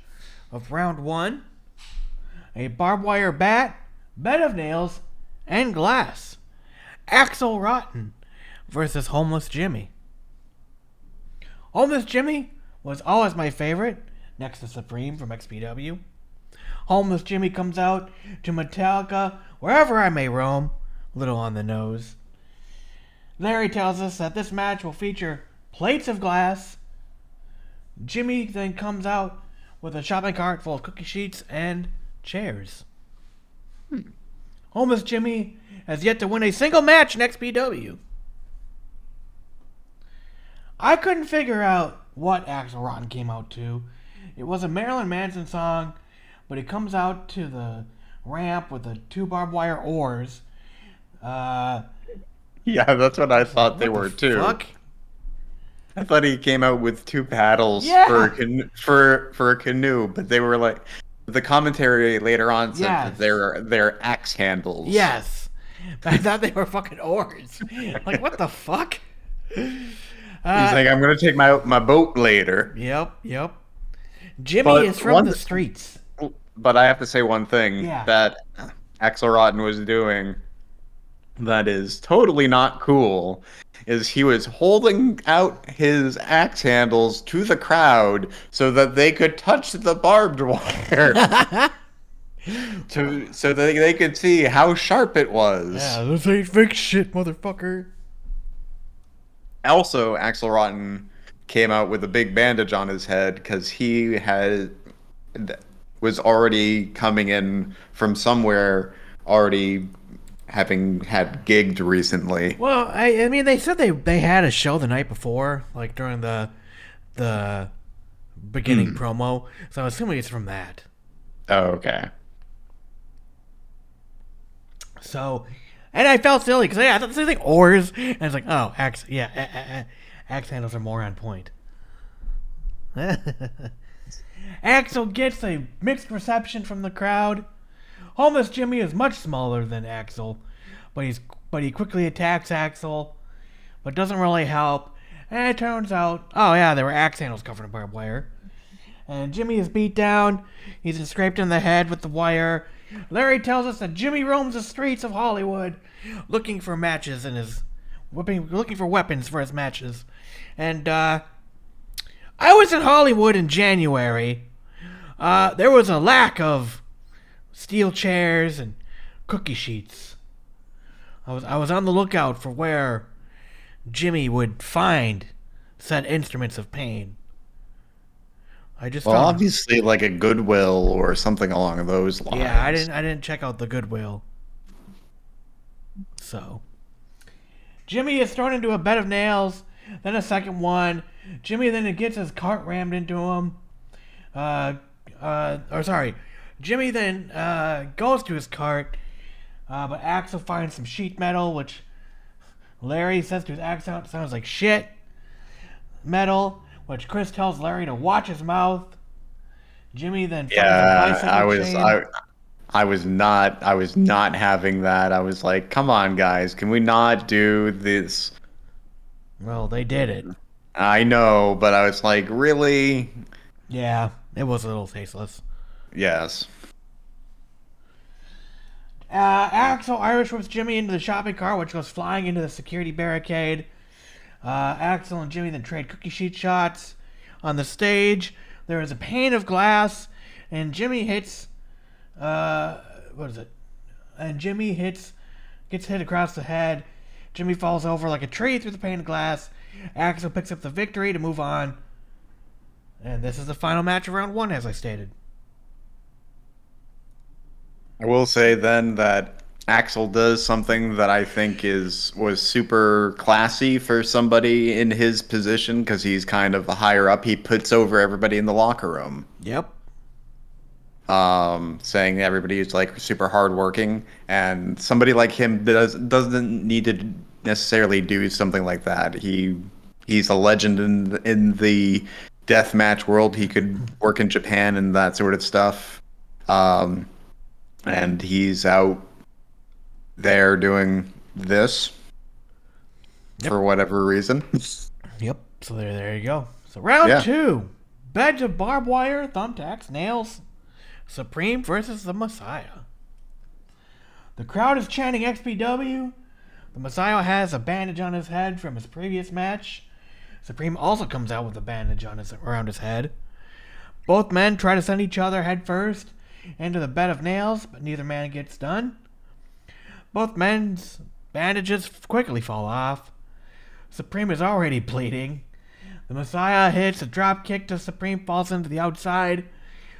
of round one a barbed wire bat, bed of nails, and glass. Axel Rotten versus Homeless Jimmy. Homeless Jimmy was always my favorite, next to Supreme from XPW. Homeless Jimmy comes out to Metallica wherever I may roam, little on the nose. Larry tells us that this match will feature plates of glass. Jimmy then comes out with a shopping cart full of cookie sheets and chairs. Homeless Jimmy has yet to win a single match in XPW. I couldn't figure out what Axel Rotten came out to. It was a Marilyn Manson song, but it comes out to the ramp with the two barbed wire oars. Uh, Yeah, that's what I thought they were the too. Fuck? I thought he came out with two paddles Yeah. for a canoe, for for a canoe, but they were like the commentary later on said Yes. that they're they're axe handles. Yes. I thought they were fucking oars. Like, what the fuck? He's Uh, like, I'm gonna take my my boat later. yep, yep. Jimmy But is from the streets. But I have to say one thing Yeah. that Axel Rotten was doing that is totally not cool is he was holding out his axe handles to the crowd so that they could touch the barbed wire to so that they could see how sharp it was. Yeah, this ain't fake shit, motherfucker. Also, Axel Rotten came out with a big bandage on his head because he had was already coming in from somewhere, already having had gigged recently. Well, I, I mean, they said they they had a show the night before, like during the the beginning hmm. promo. So I'm assuming it's from that. Oh, okay. So, and I felt silly because yeah, I thought the same thing. Oars, and it's like, oh, axe, yeah, a- a- a- axe handles are more on point. Axel gets a mixed reception from the crowd. Homeless Jimmy is much smaller than Axel, but he's but he quickly attacks Axel, but doesn't really help. And it turns out, oh yeah, there were axe handles covered in barbed wire. And Jimmy is beat down. He's scraped in the head with the wire. Larry tells us that Jimmy roams the streets of Hollywood looking for matches in his whipping looking for weapons for his matches. And uh I was in Hollywood in January. Uh there was a lack of steel chairs and cookie sheets. I was I was on the lookout for where Jimmy would find said instruments of pain. I just Well, obviously, like a Goodwill or something along those lines. yeah, I didn't I didn't check out the Goodwill. So Jimmy is thrown into a bed of nails, then a second one. Jimmy then gets his cart rammed into him. Uh, uh, or sorry, Jimmy then uh, goes to his cart, uh, but Axel finds some sheet metal, which Larry says to his Axel sounds like shit metal, which Chris tells Larry to watch his mouth. Jimmy then finds Yeah, I was, chain. I, I was not, I was not having that. I was like, come on, guys, can we not do this? Well, they did it. I know, but I was like, really? Yeah, it was a little tasteless. Yes. Uh, Axel Irish whips Jimmy into the shopping cart, which goes flying into the security barricade. Uh, Axel and Jimmy then trade cookie sheet shots. On the stage, there is a pane of glass, and Jimmy hits. Uh, what is it? And Jimmy hits, gets hit across the head. Jimmy falls over like a tree through the pane of glass. Axel picks up the victory to move on. And this is the final match of round one, as I stated. I will say then that Axel does something that I think is was super classy for somebody in his position because he's kind of higher up. He puts over everybody in the locker room. Yep. um, saying everybody is like super hardworking, and somebody like him does doesn't need to necessarily do something like that. He he's a legend in the, in the death match world. He could work in Japan and that sort of stuff, um, and he's out there doing this Yep. for whatever reason. Yep. So there, there you go. So round Yeah. two, beds of barbed wire, thumbtacks, nails, Supreme versus the Messiah. The crowd is chanting XPW. The Messiah has a bandage on his head from his previous match. Supreme also comes out with a bandage on his around his head. Both men try to send each other headfirst into the bed of nails, but neither man gets done. Both men's bandages quickly fall off. Supreme is already bleeding. The Messiah hits a drop kick to Supreme, falls into the outside.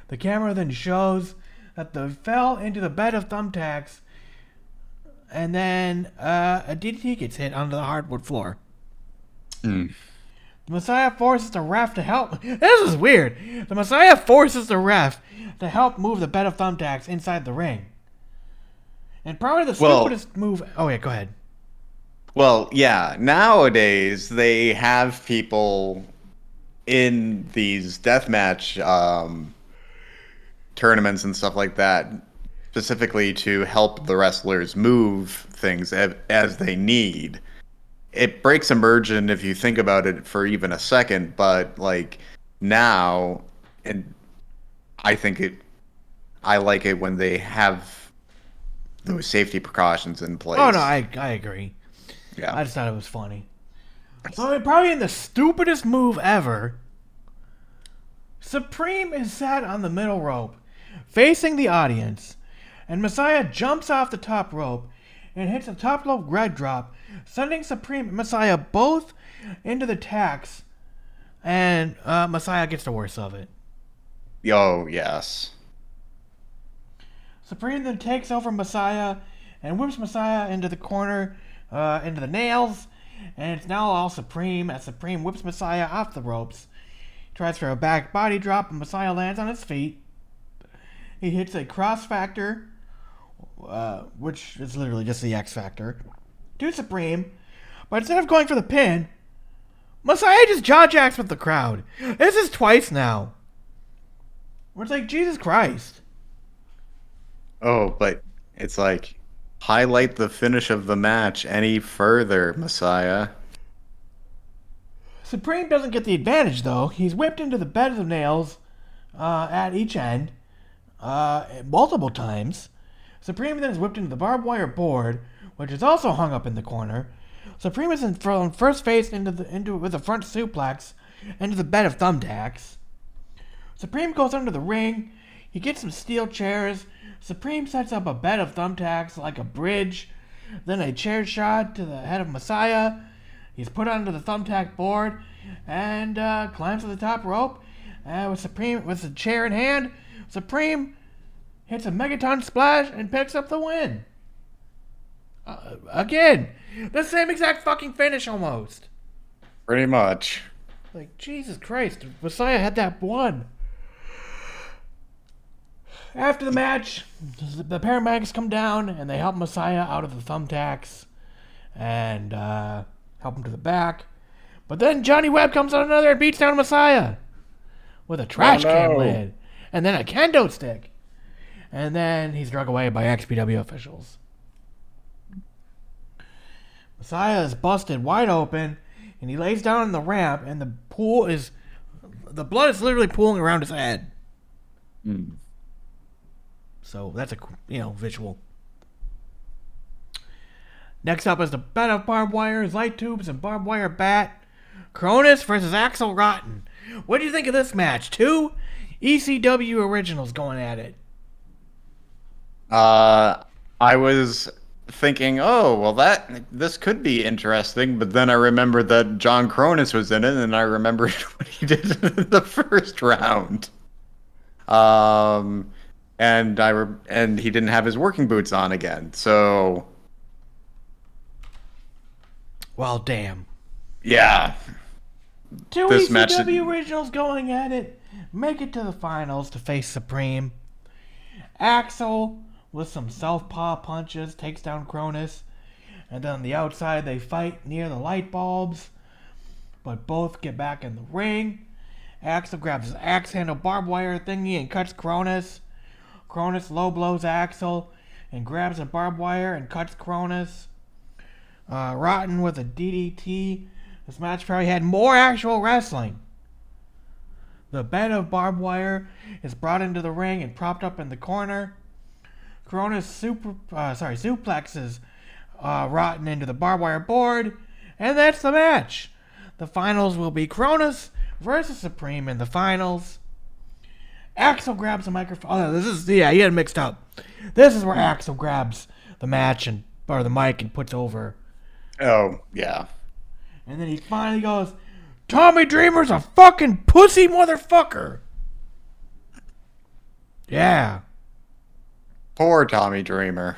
The camera then shows that they fell into the bed of thumbtacks, and then uh, a DDT gets hit onto the hardwood floor. Mm. The Messiah forces the ref to help. This is weird. The Messiah forces the ref to help move the bed of thumbtacks inside the ring. And probably the Well- stupidest move. Oh yeah, go ahead. Well, yeah. Nowadays they have people in these deathmatch um, tournaments and stuff like that, specifically to help the wrestlers move things as, as they need. It breaks immersion if you think about it for even a second, but like now, and I think it, I like it when they have those safety precautions in place. Oh no, I I agree. yeah. I just thought it was funny. So probably in the stupidest move ever, Supreme is sat on the middle rope, facing the audience, and Messiah jumps off the top rope and hits a top rope red drop, sending Supreme Messiah both into the tacks, and uh, Messiah gets the worst of it. Oh yes. Supreme then takes over Messiah and whips Messiah into the corner, uh, into the nails, and it's now all Supreme as Supreme whips Messiah off the ropes. Tries for a back body drop, and Messiah lands on his feet. He hits a cross factor, uh, which is literally just the X Factor, to Supreme, but instead of going for the pin, Messiah just jaw jacks with the crowd. This is twice now. Where it's like, Jesus Christ. Oh, but it's like highlight the finish of the match any further, Messiah. Supreme doesn't get the advantage though. He's whipped into the beds of nails uh, at each end uh, multiple times. Supreme then is whipped into the barbed wire board, which is also hung up in the corner. Supreme is thrown first face into the into with a front suplex into the bed of thumbtacks. Supreme goes under the ring. He gets some steel chairs. Supreme sets up a bed of thumbtacks like a bridge, then a chair shot to the head of Messiah. He's put onto the thumbtack board, and uh, climbs to the top rope. And with Supreme with the chair in hand, Supreme hits a megaton splash and picks up the win. Uh, again, the same exact fucking finish almost. Pretty much. Like Jesus Christ, Messiah had that one. After the match, the paramedics come down and they help Messiah out of the thumbtacks and uh, help him to the back. But then Johnny Webb comes on another and beats down Messiah with a trash Oh, can lid and then a kendo stick. And then he's drug away by XPW officials. Messiah is busted wide open and he lays down on the ramp and the pool is the blood is literally pooling around his head. Hmm. So that's a you know visual. Next up is the bed of barbed wires, light tubes, and barbed wire bat. Kronus versus Axel Rotten. What do you think of this match? Two ECW originals going at it. Uh, I was thinking, oh, well, that this could be interesting, but then I remembered that John Kronus was in it, and I remembered what he did in the first round. Um, and I re- and he didn't have his working boots on again, so Well, damn. yeah, Two This ECW originals going at it. Make it to the finals to face Supreme. Axel, with some southpaw punches, takes down Kronus. And then on the outside, they fight near the light bulbs. But both get back in the ring. Axel grabs his axe handle barbed wire thingy and cuts Kronus. Kronus low blows Axel and grabs a barbed wire and cuts Kronus. Uh, Rotten with a DDT. This match probably had more actual wrestling. The bed of barbed wire is brought into the ring and propped up in the corner. Kronus super, uh, sorry, suplexes uh, Rotten into the barbed wire board, and that's the match. The finals will be Kronus versus Supreme in the finals. Axel grabs the microphone. Oh, this is yeah, he had it mixed up. This is where Axel grabs the match and or the mic and puts over oh yeah, and then he finally goes, Tommy Dreamer's a fucking pussy motherfucker. Yeah. Poor Tommy Dreamer.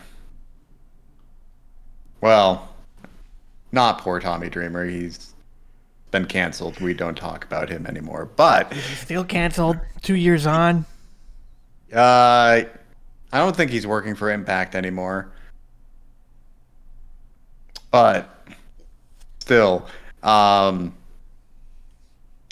Well, not poor Tommy Dreamer. He's been canceled. We don't talk about him anymore. But Still canceled. Two years on. Uh, I don't think he's working for Impact anymore. But still, um,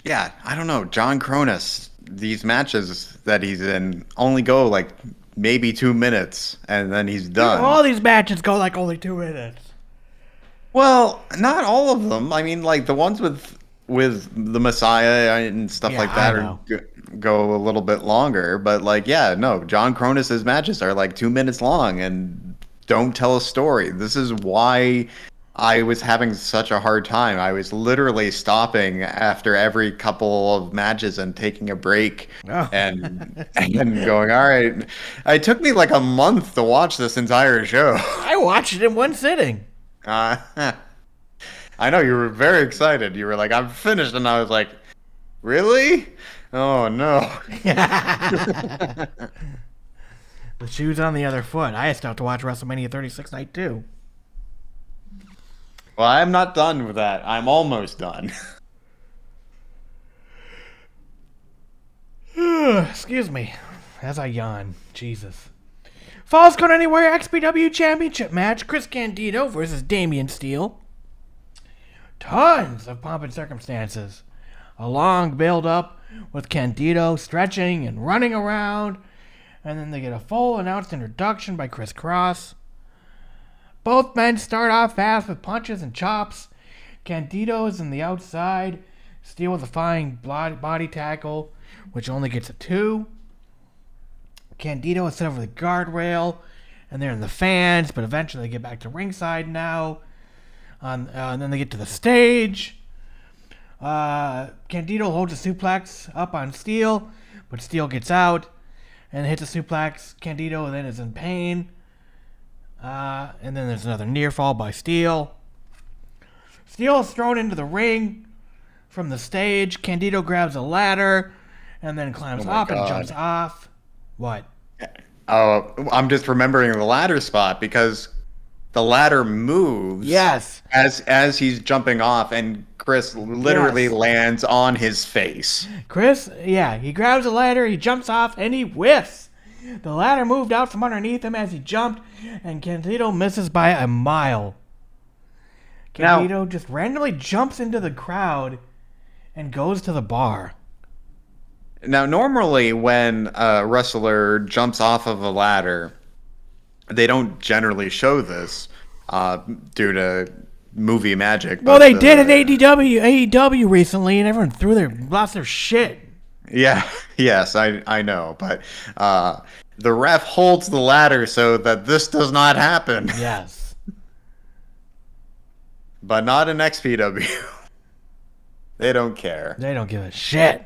yeah, I don't know. John Kronus, these matches that he's in only go like maybe two minutes, and then he's done. All these matches go like only two minutes. Well, not all of them. I mean, like the ones with with the Messiah and stuff Yeah, like that are go, go a little bit longer. But like, yeah, no, John Kronus's matches are like two minutes long and don't tell a story. This is why I was having such a hard time. I was literally stopping after every couple of matches and taking a break Oh. and and going, all right. It took me like a month to watch this entire show. I watched it in one sitting. Uh, I know you were very excited. You were like, "I'm finished," and I was like, "Really? Oh no!" the shoe's on the other foot. I still have to watch WrestleMania 36 night too. Well, I'm not done with that. I'm almost done. Excuse me, as I yawn. Jesus. Falls Count Anywhere XPW Championship match: Chris Candido versus Damien Steele. Tons of pomp and circumstances. A long build up with Candido stretching and running around, and then they get a full announced introduction by Chris Cross. Both men start off fast with punches and chops. Candido is in the outside, Steele with a flying body, tackle, which only gets a two. Candido is set over the guardrail, and they're in the fans, but eventually they get back to ringside now. Uh, and then they get to the stage. Uh, Candido holds a suplex up on Steele, but Steele gets out and hits a suplex. Candido then is in pain. Uh, and then there's another near fall by Steele. Steele is thrown into the ring. from the stage. Candido grabs a ladder and then climbs Oh up and jumps off. What? Oh, I'm just remembering the ladder spot because the ladder moves. Yes. As as he's jumping off, and Chris literally Yes. lands on his face. Chris, yeah, he grabs a ladder, he jumps off, and he whiffs. The ladder moved out from underneath him as he jumped, and Candido misses by a mile. Candido just randomly jumps into the crowd and goes to the bar. Now, normally when a wrestler jumps off of a ladder, they don't generally show this uh, due to movie magic. Well, they uh, did at AEW, AEW recently, and everyone threw their lost their shit. Yeah, yes, I I know, but uh, the ref holds the ladder so that this does not happen, Yes. but not in XPW. they don't care. They don't give a shit.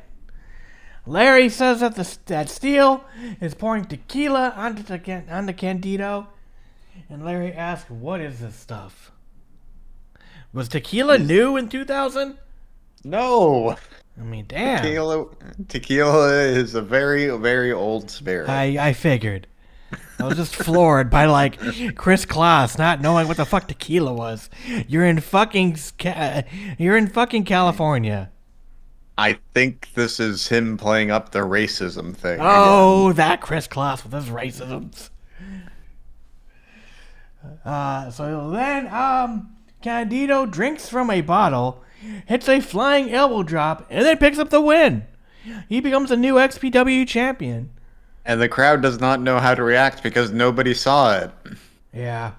Larry says that the that Steele is pouring tequila onto the, onto Candido, and Larry asks, "What is this stuff? Was tequila new in 2000? No, I mean, damn. tequila, tequila is a very very old spirit. I I figured. I was just floored by like Kris Kloss not knowing what the fuck tequila was. You're in fucking you're in fucking California. I think this is him playing up the racism thing. again. Oh, that Kris Kloss with his racisms. Uh, so then, um, Candido drinks from a bottle, hits a flying elbow drop, and then picks up the win. He becomes the new XPW champion. And the crowd does not know how to react because nobody saw it. Yeah.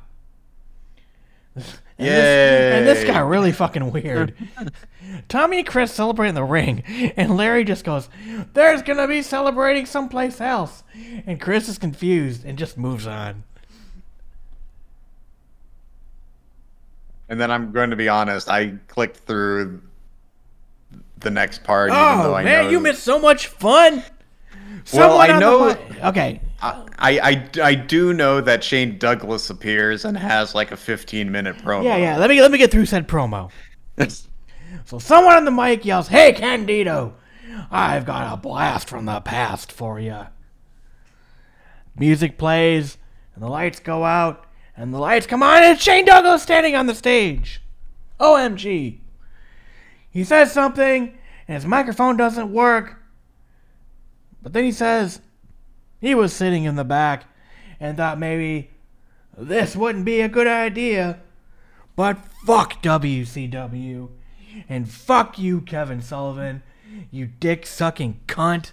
And This, and this got really fucking weird. Tommy and Chris celebrate in the ring, and Larry just goes, There's gonna be celebrating someplace else. And Chris is confused and just moves on. And then I'm going to be honest, I clicked through the next part. even oh, though Oh, man, you missed so much fun! Well, I know- okay. I, I, I do know that Shane Douglas appears and has like a 15 minute promo. Yeah, yeah. Let me let me get through said promo. So someone on the mic yells, "Hey, Candido, I've got a blast from the past for you." Music plays, and the lights go out, and the lights come on, and Shane Douglas standing on the stage. OMG. He says something, and his microphone doesn't work. But then he says he was sitting in the back and thought maybe this wouldn't be a good idea. But fuck WCW. And fuck you, Kevin Sullivan. You dick sucking cunt.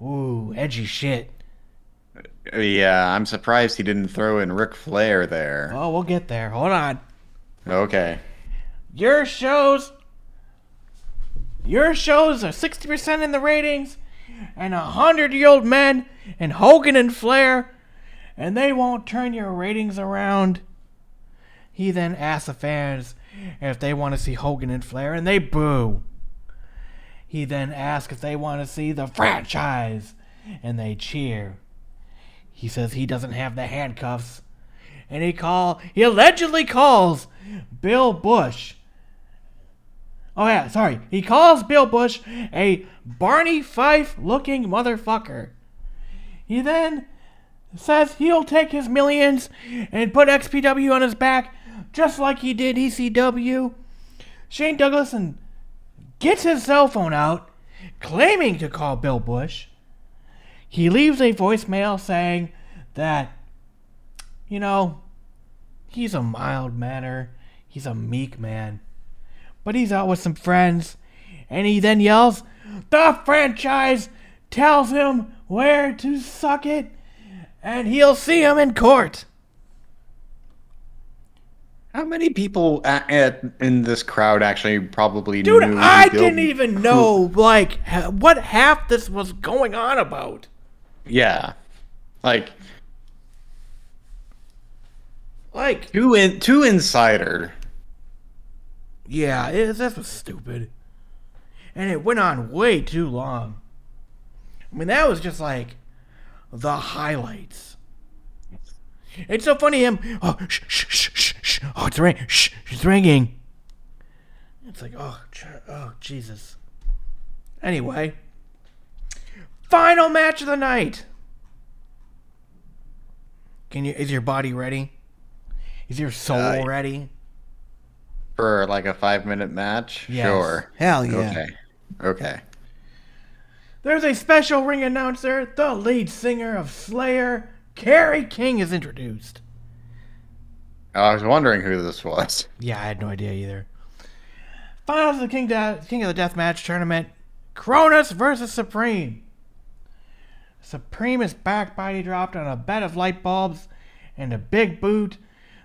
Ooh, edgy shit. Yeah, I'm surprised he didn't throw in Ric Flair there. Oh, we'll get there. Hold on. Okay. Your shows. Your shows are 60% in the ratings, and a hundred year old men, and Hogan and Flair, and they won't turn your ratings around. He then asks the fans if they want to see Hogan and Flair, and they boo. He then asks if they want to see the franchise, and they cheer. He says he doesn't have the handcuffs, and he call he allegedly calls Bill Busch. Oh yeah, sorry. He calls Bill Busch a Barney Fife looking motherfucker. He then says he'll take his millions and put XPW on his back just like he did ECW. Shane Douglas gets his cell phone out, claiming to call Bill Busch. He leaves a voicemail saying that, you know, he's a mild manner, he's a meek man, but he's out with some friends, and he then yells, The franchise tells him where to suck it, and he'll see him in court. How many people at, at, in this crowd actually probably Dude, knew I didn't even know, like, ha- what half this was going on about. Yeah. Like Like, two in two insider. yeah, it, this was stupid. And it went on way too long. I mean, that was just like the highlights. It's so funny him. Oh, shh, shh, shh, shh. Oh, it's ring. Shh, it's ringing. It's like, oh, oh, Jesus. Anyway, final match of the night. Can you? Is your body ready? Is your soul Uh, ready? For like a five minute match? Yes. Sure. Hell yeah. Okay. Okay. There's a special ring announcer. The lead singer of Slayer, Kerry King, is introduced. I was wondering who this was. Yeah, I had no idea either. Finals of the King, De- King of the Death Match tournament: Kronus versus Supreme. Supreme is back, body dropped on a bed of light bulbs and a big boot.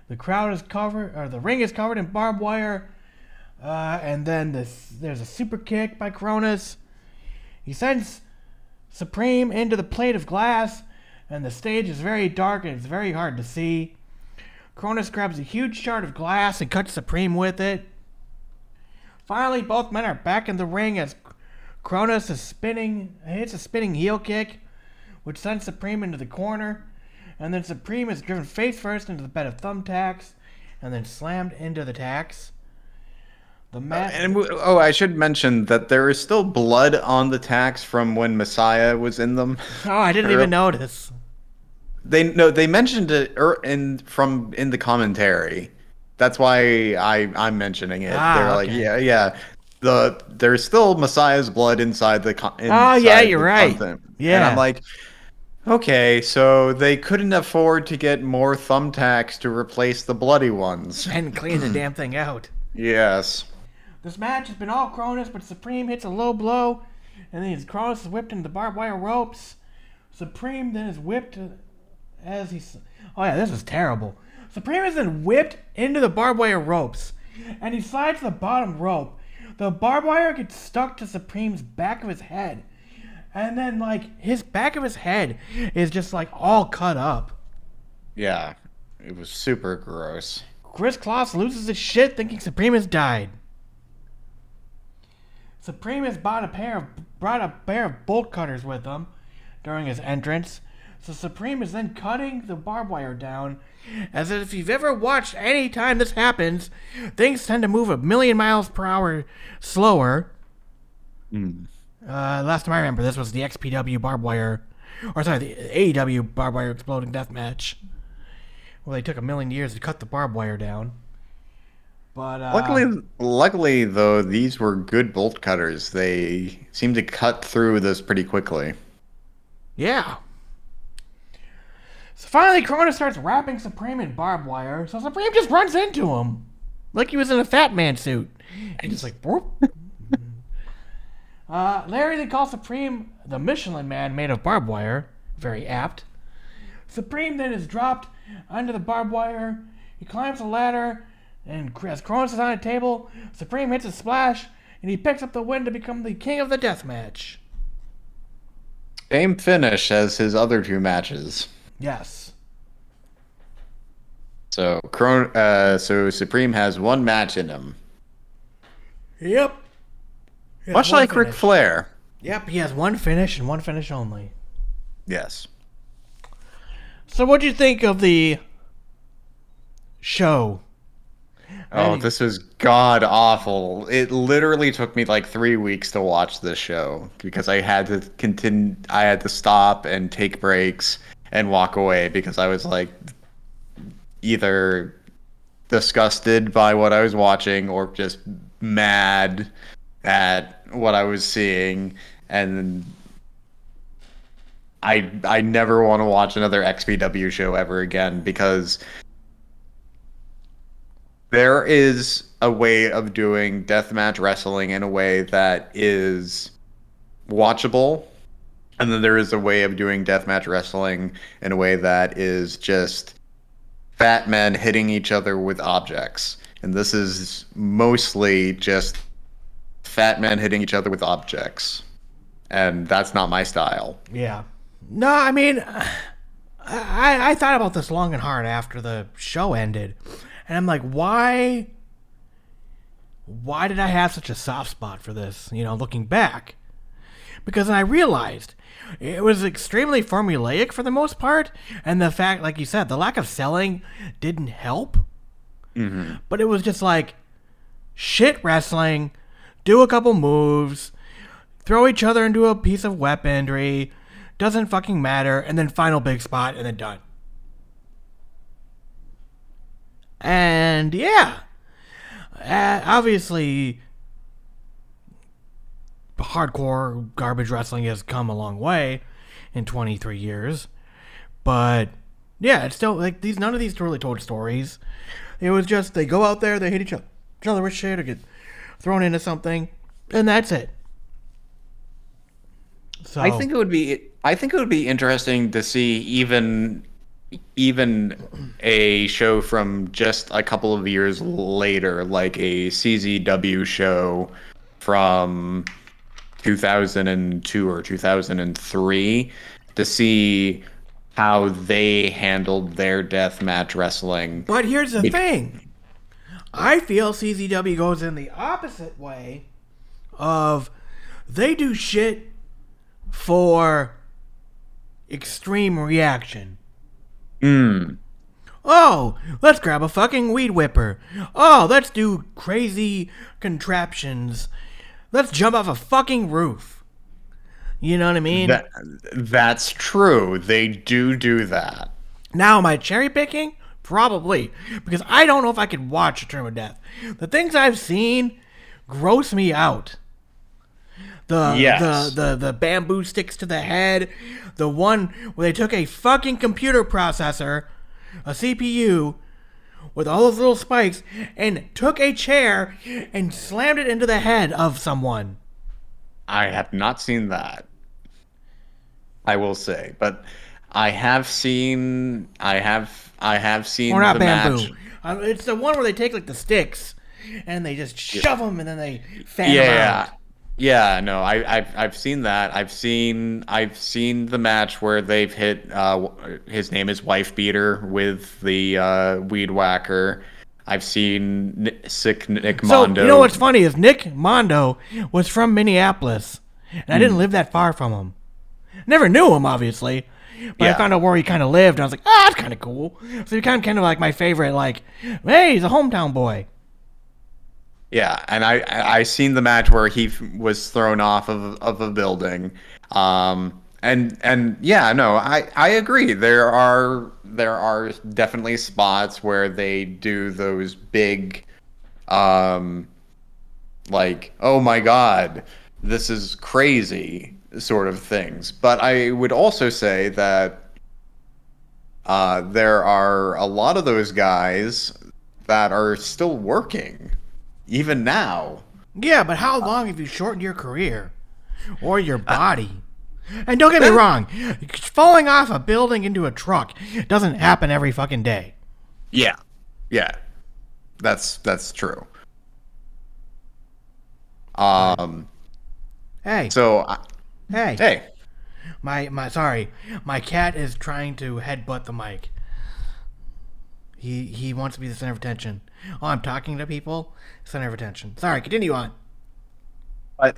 The crowd is covered, or the ring is covered in barbed wire. Uh, and then this, there's a super kick by Kronus. He sends Supreme into the plate of glass, and the stage is very dark and it's very hard to see. Kronus grabs a huge shard of glass and cuts Supreme with it. Finally, both men are back in the ring as Kronus is spinning, hits a spinning heel kick, which sends Supreme into the corner. And then Supreme is driven face first into the bed of thumbtacks, and then slammed into the tacks. The match. And w- oh, I should mention that there is still blood on the tacks from when Messiah was in them. oh, I didn't even notice. They no, they mentioned it er, in from in the commentary. That's why I I'm mentioning it. Ah, They're like, yeah, yeah. The there's still Messiah's blood inside the. Con- Oh, yeah, you're right. content. and I'm like, okay, so they couldn't afford to get more thumbtacks to replace the bloody ones. And clean the damn thing out. Yes. This match has been all Kronus, but Supreme hits a low blow, and then his Kronus is whipped into the barbed wire ropes. Supreme then is whipped as he's. Oh yeah, this is terrible. Supreme is then whipped into the barbed wire ropes, and he slides to the bottom rope. The barbed wire gets stuck to Supreme's back of his head, and then like his back of his head is just like all cut up. Yeah. It was super gross. Kris Kloss loses his shit thinking Supreme has died. Supreme has bought a pair of brought a pair of bolt cutters with him during his entrance. So Supreme is then cutting the barbed wire down. As if you've ever watched any time this happens, things tend to move a million miles per hour slower. Hmm. Uh, last time I remember, this was the XPW barbed wire, or sorry, the AEW barbed wire exploding death match. Well, they took a million years to cut the barbed wire down. But uh, Luckily, luckily though, these were good bolt cutters. They seemed to cut through this pretty quickly. yeah. So finally, Kronus starts wrapping Supreme in barbed wire. So Supreme just runs into him, like he was in a Fat Man suit, and just like. Uh, Larry then call Supreme the Michelin Man made of barbed wire. Very apt. Supreme then is dropped under the barbed wire. He climbs a ladder, and as Kronus is on a table, Supreme hits a splash, and he picks up the win to become the king of the death match. Same finish as his other two matches. Yes. So, Cron- uh, so Supreme has one match in him, Yep. Much like Ric. Flair. Yep, he has one finish and one finish only. Yes. So, what do you think of the show? Oh, this was god awful. It literally took me like three weeks to watch this show because I had to continue. I had to stop and take breaks and walk away because I was like either disgusted by what I was watching or just mad at what I was seeing and I I never want to watch another XPW show ever again because there is a way of doing deathmatch wrestling in a way that is watchable and then there is a way of doing deathmatch wrestling in a way that is just fat men hitting each other with objects. And this is mostly just fat men hitting each other with objects and that's not my style Yeah. No, I mean, I, I thought about this long and hard after the show ended. And I'm like, why? Why did I have such a soft spot for this, you know, looking back? Because I realized it was extremely formulaic for the most part. And the fact, like you said, the lack of selling didn't help. mm-hmm. But it was just like, shit wrestling, do a couple moves, throw each other into a piece of weaponry, doesn't fucking matter, and then final big spot, and then done. And yeah, uh, obviously, hardcore garbage wrestling has come a long way in 23 years, but yeah, it's still like these. None of these really told stories. It was just they go out there, they hit each other, each other with shit, or get thrown into something, and that's it. So I think it would be I think it would be interesting to see even even a show from just a couple of years later, like a CZW show from 2002 or 2003, to see how they handled their death match wrestling. But here's the thing. I feel CZW goes in the opposite way of they do shit for extreme reaction. Mm. Oh, let's grab a fucking weed whipper. Oh, let's do crazy contraptions. Let's jump off a fucking roof. You know what I mean? That, that's true. They do do that. Now, am I cherry picking? Probably. Because I don't know if I could watch a Term of Death. The things I've seen gross me out. The, Yes. the, the, the bamboo sticks to the head. The one where they took a fucking computer processor, a CPU, with all those little spikes, and took a chair and slammed it into the head of someone. I have not seen that. I will say, but I have seen. I have. I have seen Or not the bamboo. match. Uh, it's the one where they take like the sticks and they just shove them and then they fan them Yeah, out. yeah. No, I, I've I've seen that. I've seen I've seen the match where they've hit. Uh, his name is Wife Beater with the uh, Weed Whacker. I've seen N- Sick Nick Mondo. So you know what's funny is Nick Mondo was from Minneapolis, and I Hmm. didn't live that far from him. Never knew him, obviously, but I found out where he kind of lived. And I was like, ah, that's kind of cool. So he kind of kind of like my favorite. Like, hey, he's a hometown boy. Yeah, and I I I seen the match where he was thrown off of of a building. Um and and yeah, no, I I agree. There are there are definitely spots where they do those big um like, "Oh my god, this is crazy." Sort of things. But I would also say that uh, there are a lot of those guys that are still working, even now. Yeah, but how long have you shortened your career or your body? And don't get me wrong, falling off a building into a truck doesn't happen every fucking day. Yeah, yeah, that's that's true. Um. Hey, So, I- hey, hey, my my sorry, my cat is trying to headbutt the mic. He he wants to be the center of attention. Oh, I'm talking to people. Center of attention. Sorry, continue on. but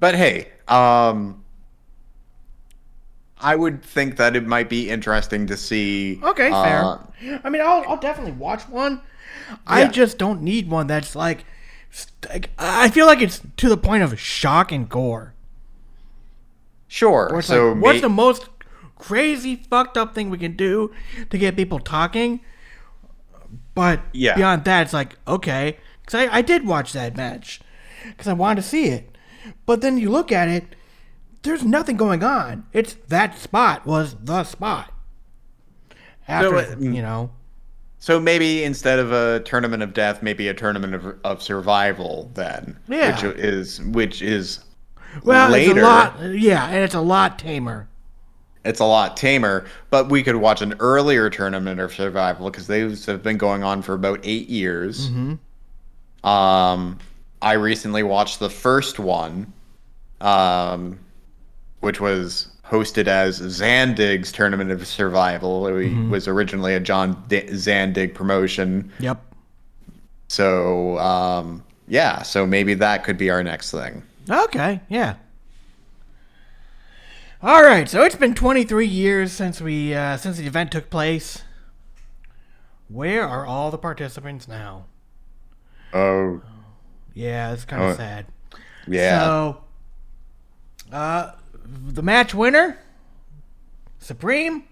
but hey, um, I would think that it might be interesting to see. Okay, uh, fair. I mean, I'll I'll definitely watch one. I just don't need one that's like. like, I feel like it's to the point of shock and gore. Sure. Where it's so like, what's may- the most crazy fucked up thing we can do to get people talking? But Yeah. beyond that, it's like okay, because I, I did watch that match because I wanted to see it. But then you look at it, there's nothing going on. It's that spot was the spot. After uh, you know, So maybe instead of a tournament of death, maybe a tournament of, of survival then. Yeah. Which is which is well, later. it's a lot. Yeah, and it's a lot tamer. It's a lot tamer, but we could watch an earlier tournament of survival because those have been going on for about eight years. Mm-hmm. Um, I recently watched the first one, um, which was hosted as Zandig's Tournament of Survival. It Mm-hmm. was originally a John D- Zandig promotion. Yep. So, um, yeah, so maybe that could be our next thing. Okay, yeah. All right, so it's been 23 years since we uh, since the event took place. Where are all the participants now? Oh, Yeah, it's kind of Oh. sad. yeah. So, uh, the match winner, Supreme,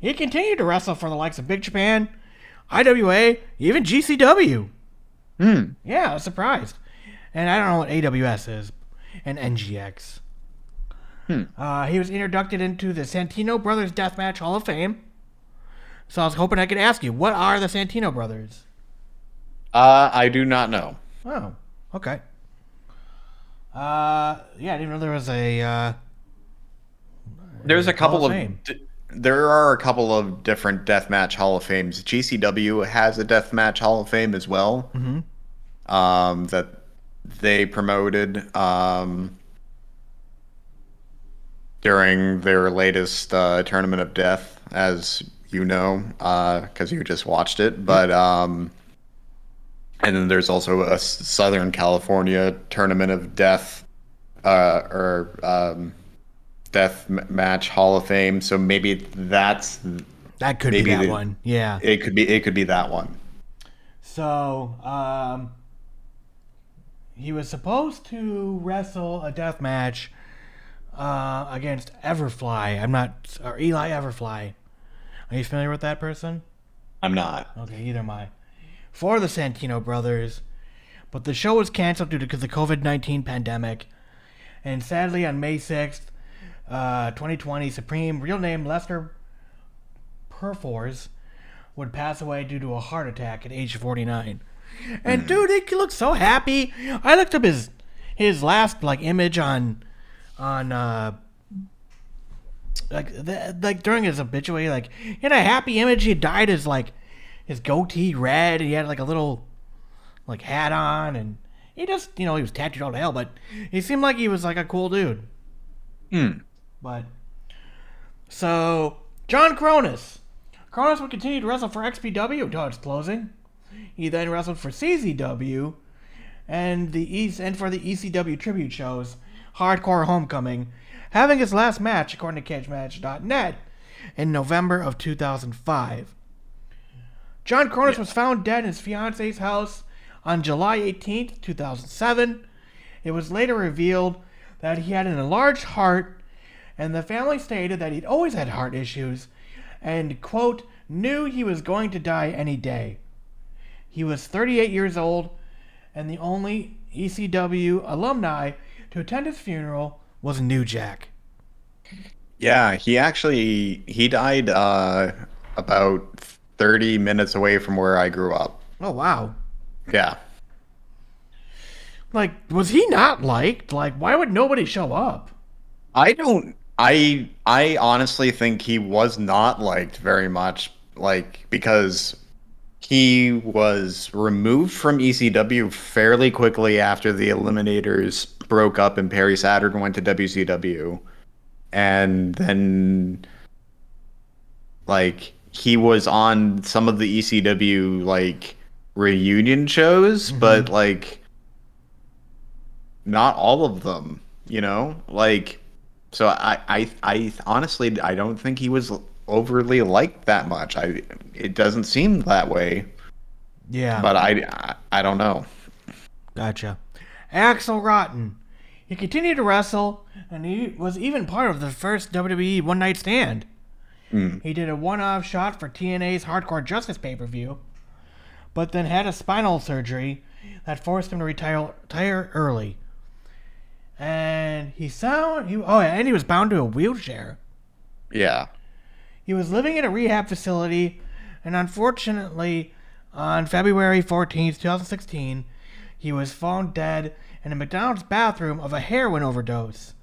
he continued to wrestle for the likes of Big Japan, IWA, even GCW. Hmm. Yeah, I was surprised. And I don't know what AWS is, and NGX. Hmm. Uh, he was inducted into the Santino Brothers Deathmatch Hall of Fame. So I was hoping I could ask you, what are the Santino Brothers? Uh, I do not know. Oh, okay. Uh, yeah, I didn't know there was a. Uh, There's a couple of. of Fame. d- there are a couple of different deathmatch Hall of Fames. GCW has a deathmatch Hall of Fame as well. Mhm. Um, that they promoted um, during their latest uh, tournament of death, as you know, because you just watched it. But um, and then there's also a Southern California tournament of death, uh, or um, death m- match Hall of Fame. So maybe that's that could be that the- one. Yeah. it. Could be it could be that one. So, um, he was supposed to wrestle a death match uh, against Everfly. I'm not, or Eli Everfly. Are you familiar with that person? I'm not. Okay, either am I. For the Santino brothers, but the show was canceled due to the COVID 19 pandemic. And sadly, on May 6th, uh, 2020, Supreme, real name Lester Perfors, would pass away due to a heart attack at age 49. And dude, he looked so happy. I looked up his his last like image on on uh like the, like during his obituary, like he had a happy image. He dyed his like his goatee red. And he had like a little like hat on, and he just you know he was tattooed all to hell, but he seemed like he was like a cool dude. Hmm. But so John Kronus, Kronus would continue to wrestle for XPW until its closing. He then wrestled for CZW and the East and for the ECW tribute shows Hardcore Homecoming, having his last match according to CageMatch.net in November of 2005. John Kronus was found dead in his fiance's house on July 18, 2007. It was later revealed that he had an enlarged heart, and the family stated that he'd always had heart issues and, quote, knew he was going to die any day. He was 38 years old, and the only ECW alumni to attend his funeral was New Jack. Yeah, he actually he died uh, about 30 minutes away from where I grew up. Oh, wow. Yeah. Like, was he not liked? Like, why would nobody show up? I don't I I honestly think he was not liked very much like because he was removed from ECW fairly quickly after the Eliminators broke up and Perry Saturn went to WCW. And then like he was on some of the ECW like reunion shows, mm-hmm. but like not all of them, you know? Like so I I I honestly I don't think he was overly liked that much. I it doesn't seem that way, Yeah. but I I, I don't know. Gotcha. Axel Rotten. He continued to wrestle, and he was even part of the first WWE One Night Stand. Mm. He did a one off shot for TNA's Hardcore Justice pay per view, but then had a spinal surgery that forced him to retire, retire early. And he sound he oh yeah, and he was bound to a wheelchair. Yeah. He was living in a rehab facility, and unfortunately, on February 14th, 2016, he was found dead in a McDonald's bathroom of a heroin overdose.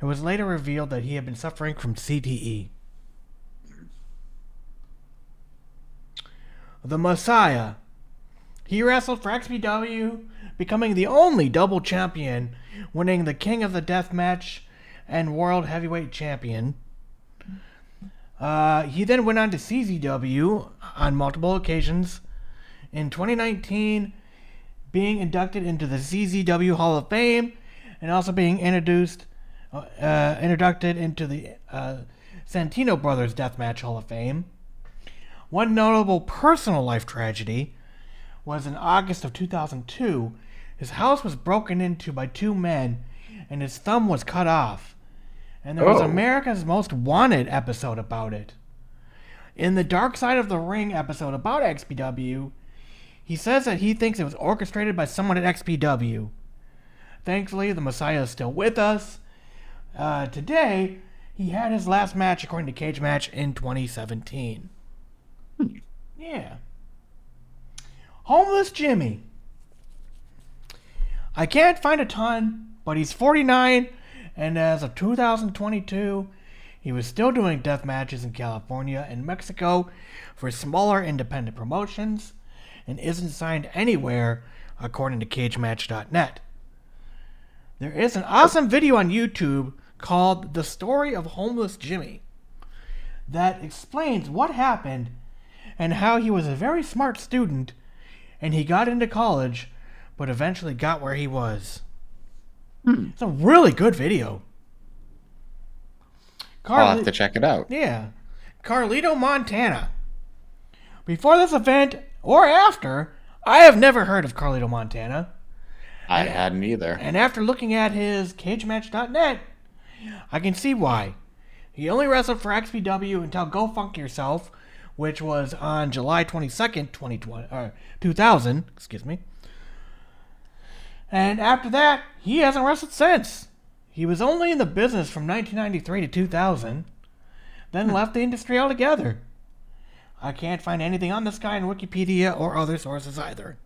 It was later revealed that he had been suffering from CTE. The Messiah. He wrestled for XPW, becoming the only double champion, winning the King of the Death match and World Heavyweight Champion. Uh, he then went on to CZW on multiple occasions. In 2019, being inducted into the CZW Hall of Fame, and also being introduced, uh, uh, into the uh, Santino Brothers Deathmatch Hall of Fame. One notable personal life tragedy was in August of 2002. His house was broken into by two men, and his thumb was cut off. And there was Oh. America's Most Wanted episode about it. In the Dark Side of the Ring episode about XPW, he says that he thinks it was orchestrated by someone at XPW. Thankfully, the Messiah is still with us. Uh, today, he had his last match, according to Cage Match, in 2017. Yeah. Homeless Jimmy. I can't find a ton, but he's 49, and as of 2022, he was still doing death matches in California and Mexico for smaller independent promotions and isn't signed anywhere, according to CageMatch.net. There is an awesome video on YouTube called The Story of Homeless Jimmy that explains what happened and how he was a very smart student and he got into college but eventually got where he was. It's a really good video. I'll have to check it out. yeah. Carlito, Montana. Before this event or after, I have never heard of Carlito, Montana. I hadn't either. And after looking at his cagematch.net, I can see why. He only wrestled for XPW until Go Funk Yourself, which was on July 22nd, 2020, uh, 2000, excuse me. And after that, he hasn't wrestled since. He was only in the business from 1993 to 2000, then left the industry altogether. I can't find anything on this guy in Wikipedia or other sources either.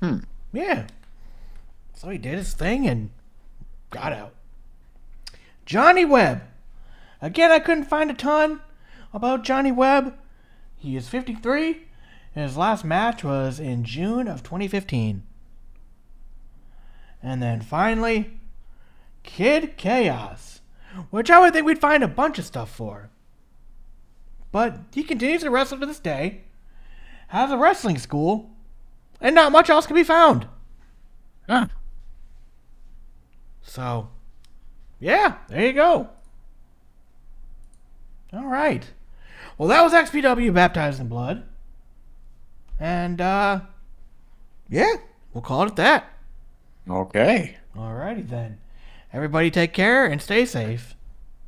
Hmm. Yeah. So he did his thing and got out. Johnny Webb. Again, I couldn't find a ton about Johnny Webb. He is 53. and His last match was in June of 2015. And then finally, Kid Chaos, which I would think we'd find a bunch of stuff for. But he continues to wrestle to this day, has a wrestling school, and not much else can be found. Huh. So, yeah, there you go. All right. Well, that was XPW Baptized in Blood. And, uh, yeah, we'll call it that. Okay. All righty then. Everybody take care and stay safe.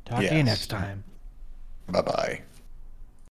Talk to you next time. Bye bye.